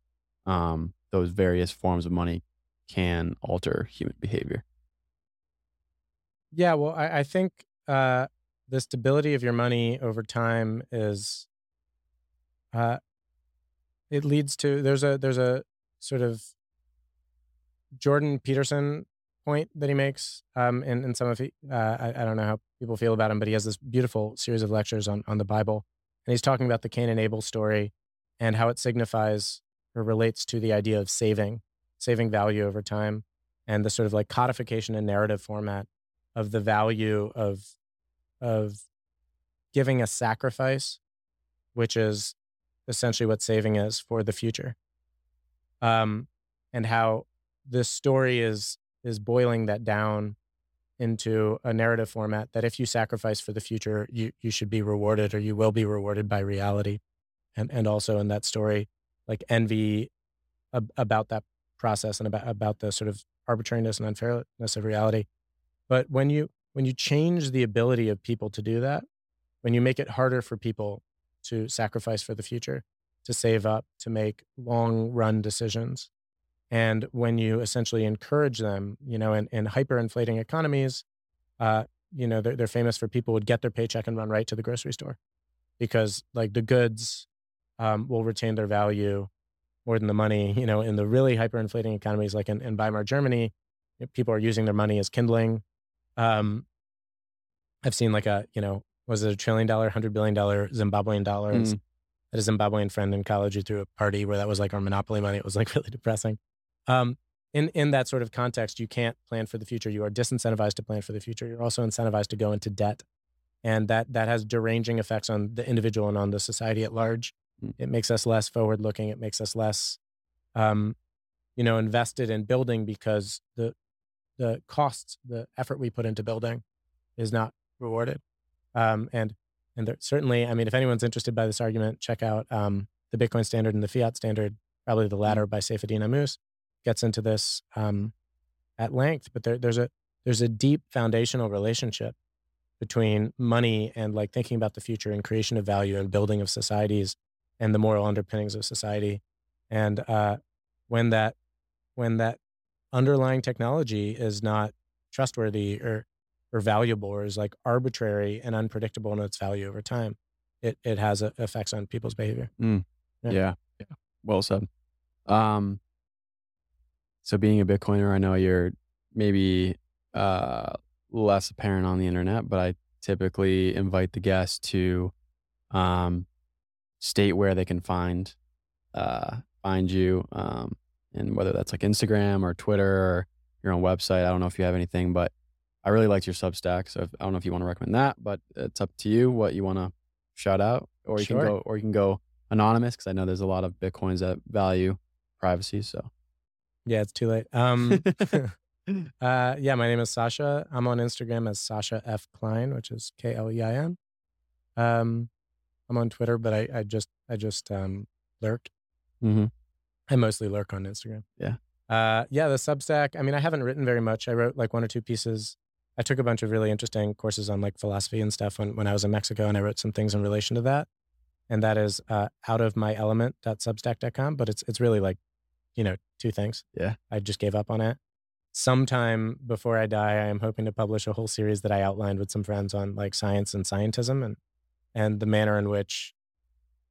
um, those various forms of money, can alter human behavior? Yeah, well, I, I think uh, the stability of your money over time is, uh, it leads to there's a there's a sort of Jordan Peterson point that he makes um, in in some of he, uh, I, I don't know how people feel about him, but he has this beautiful series of lectures on on the Bible, and he's talking about the Cain and Abel story and how it signifies or relates to the idea of saving saving value over time and the sort of like codification and narrative format of the value of of giving a sacrifice, which is essentially what saving is for the future. Um, and how this story is is boiling that down into a narrative format that if you sacrifice for the future, you you should be rewarded or you will be rewarded by reality. And and also in that story, like envy ab- about that process and about about the sort of arbitrariness and unfairness of reality. But when you when you change the ability of people to do that, when you make it harder for people to sacrifice for the future, to save up, to make long run decisions, and when you essentially encourage them, you know, in, in hyperinflating economies, uh, you know, they're, they're famous for people would get their paycheck and run right to the grocery store because like the goods um, will retain their value more than the money. You know, in the really hyperinflating economies, like in, in Weimar, Germany, people are using their money as kindling. Um, I've seen like a, you know, was it a trillion dollar, hundred billion dollar Zimbabwean dollars? Mm. That a Zimbabwean friend in college who threw a party where that was like our monopoly money. It was like <laughs> really depressing. Um, in in that sort of context, you can't plan for the future. You are disincentivized to plan for the future. You're also incentivized to go into debt, and that that has deranging effects on the individual and on the society at large. Mm. It makes us less forward looking. It makes us less, um, you know, invested in building because the the costs, the effort we put into building, is not rewarded. Um, and and there, certainly, I mean, if anyone's interested by this argument, check out um, the Bitcoin standard and the fiat standard. Probably the latter by Saifedean Ammous gets into this um, at length. But there, there's a there's a deep foundational relationship between money and like thinking about the future and creation of value and building of societies and the moral underpinnings of society. And uh, when that when that underlying technology is not trustworthy or or valuable or is like arbitrary and unpredictable in its value over time, it it has a, effects on people's behavior. Mm. Yeah. yeah. yeah, well said. Um, so being a Bitcoiner, I know you're maybe uh, less apparent on the internet, but I typically invite the guests to um, state where they can find uh, find you, um, and whether that's like Instagram or Twitter or your own website. I don't know if you have anything, but I really liked your Substack. So if, I don't know if you want to recommend that, but it's up to you what you want to shout out, or you sure. can go, or you can go anonymous because I know there's a lot of bitcoins that value privacy. So yeah, it's too late. Um, <laughs> uh, yeah, my name is Sasha. I'm on Instagram as Sasha F Klein, which is K L E I N. Um, I'm on Twitter, but I, I just I just um, lurk. Mm-hmm. I mostly lurk on Instagram. Yeah. Uh, yeah, the Substack. I mean, I haven't written very much. I wrote like one or two pieces. I took a bunch of really interesting courses on like philosophy and stuff when, when I was in Mexico, and I wrote some things in relation to that. And that is uh, out of my element.substack.com. But it's it's really like, you know, two things. Yeah. I just gave up on it. Sometime before I die, I am hoping to publish a whole series that I outlined with some friends on like science and scientism and and the manner in which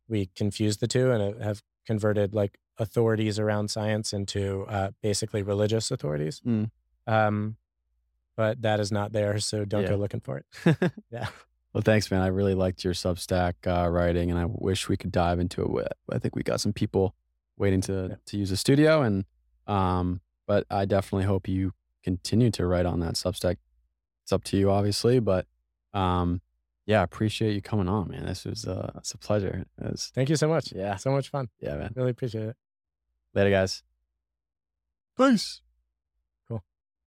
we confuse the two and have converted like authorities around science into uh, basically religious authorities. Mm. Um, but that is not there, so don't yeah. go looking for it. <laughs> yeah. Well, thanks, man. I really liked your Substack uh, writing, and I wish we could dive into it. I think we got some people waiting to yeah. to use the studio, and um, but I definitely hope you continue to write on that Substack. It's up to you, obviously, but um, yeah, I appreciate you coming on, man. This was uh, it's a pleasure. It was, Thank you so much. Yeah, so much fun. Yeah, man. Really appreciate it. Later, guys. Peace.